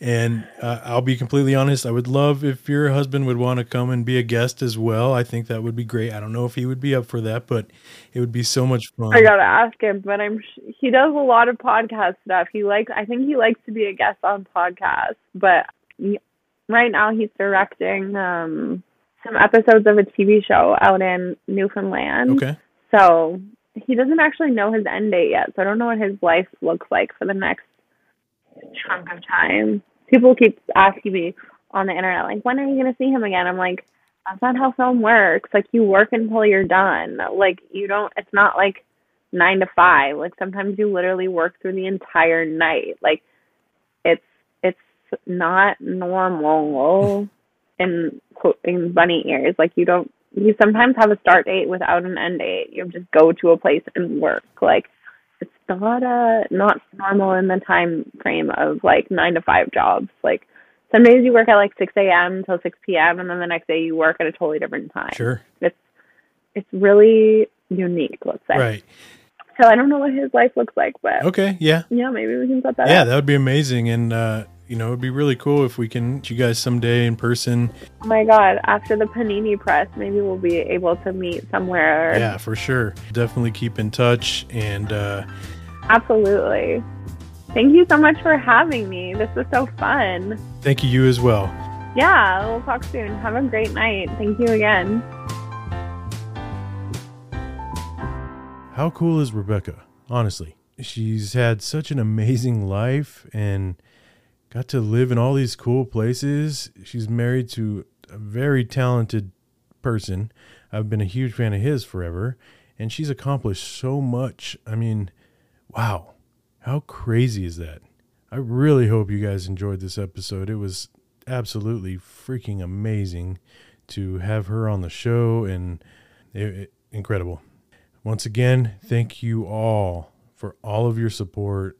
And uh, I'll be completely honest, I would love if your husband would want to come and be a guest as well. I think that would be great. I don't know if he would be up for that, but it would be so much fun. I gotta ask him, but I'm sh- he does a lot of podcast stuff. He likes, I think he likes to be a guest on podcasts, but right now he's directing um some episodes of a TV show out in Newfoundland. Okay. So he doesn't actually know his end date yet. So I don't know what his life looks like for the next chunk of time. People keep asking me on the internet, like, when are you gonna see him again? I'm like, that's not how film works. Like you work until you're done. Like you don't it's not like nine to five. Like sometimes you literally work through the entire night. Like not normal in quote in bunny ears. Like you don't you sometimes have a start date without an end date. You just go to a place and work. Like it's not a not normal in the time frame of like nine to five jobs. Like some days you work at like six AM till six PM and then the next day you work at a totally different time. Sure. It's it's really unique, let's say. Right. So I don't know what his life looks like, but Okay. Yeah. yeah, maybe we can set that Yeah, up. that would be amazing. And, uh, you know, it'd be really cool if we can meet you guys someday in person. Oh my god, after the panini press, maybe we'll be able to meet somewhere. Yeah, for sure. Definitely keep in touch. And, uh, Absolutely. Thank you so much for having me. This was so fun. thank you, you as well. Yeah, we'll talk soon. Have a great night. Thank you again. How cool is Rebecca? Honestly, she's had such an amazing life and got to live in all these cool places. She's married to a very talented person. I've been a huge fan of his forever, and she's accomplished so much. I mean, wow, how crazy is that? I really hope you guys enjoyed this episode. It was absolutely freaking amazing to have her on the show and it, it- incredible. Once again, thank you all for all of your support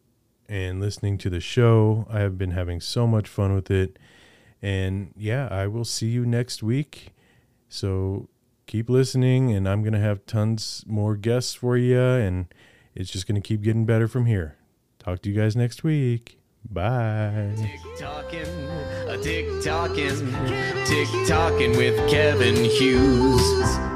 and listening to the show. I have been having so much fun with it. And yeah, I will see you next week. So keep listening, and I'm going to have tons more guests for you. And it's just going to keep getting better from here. Talk to you guys next week. Bye. Tick tocking, tick tocking with Kevin Hughes.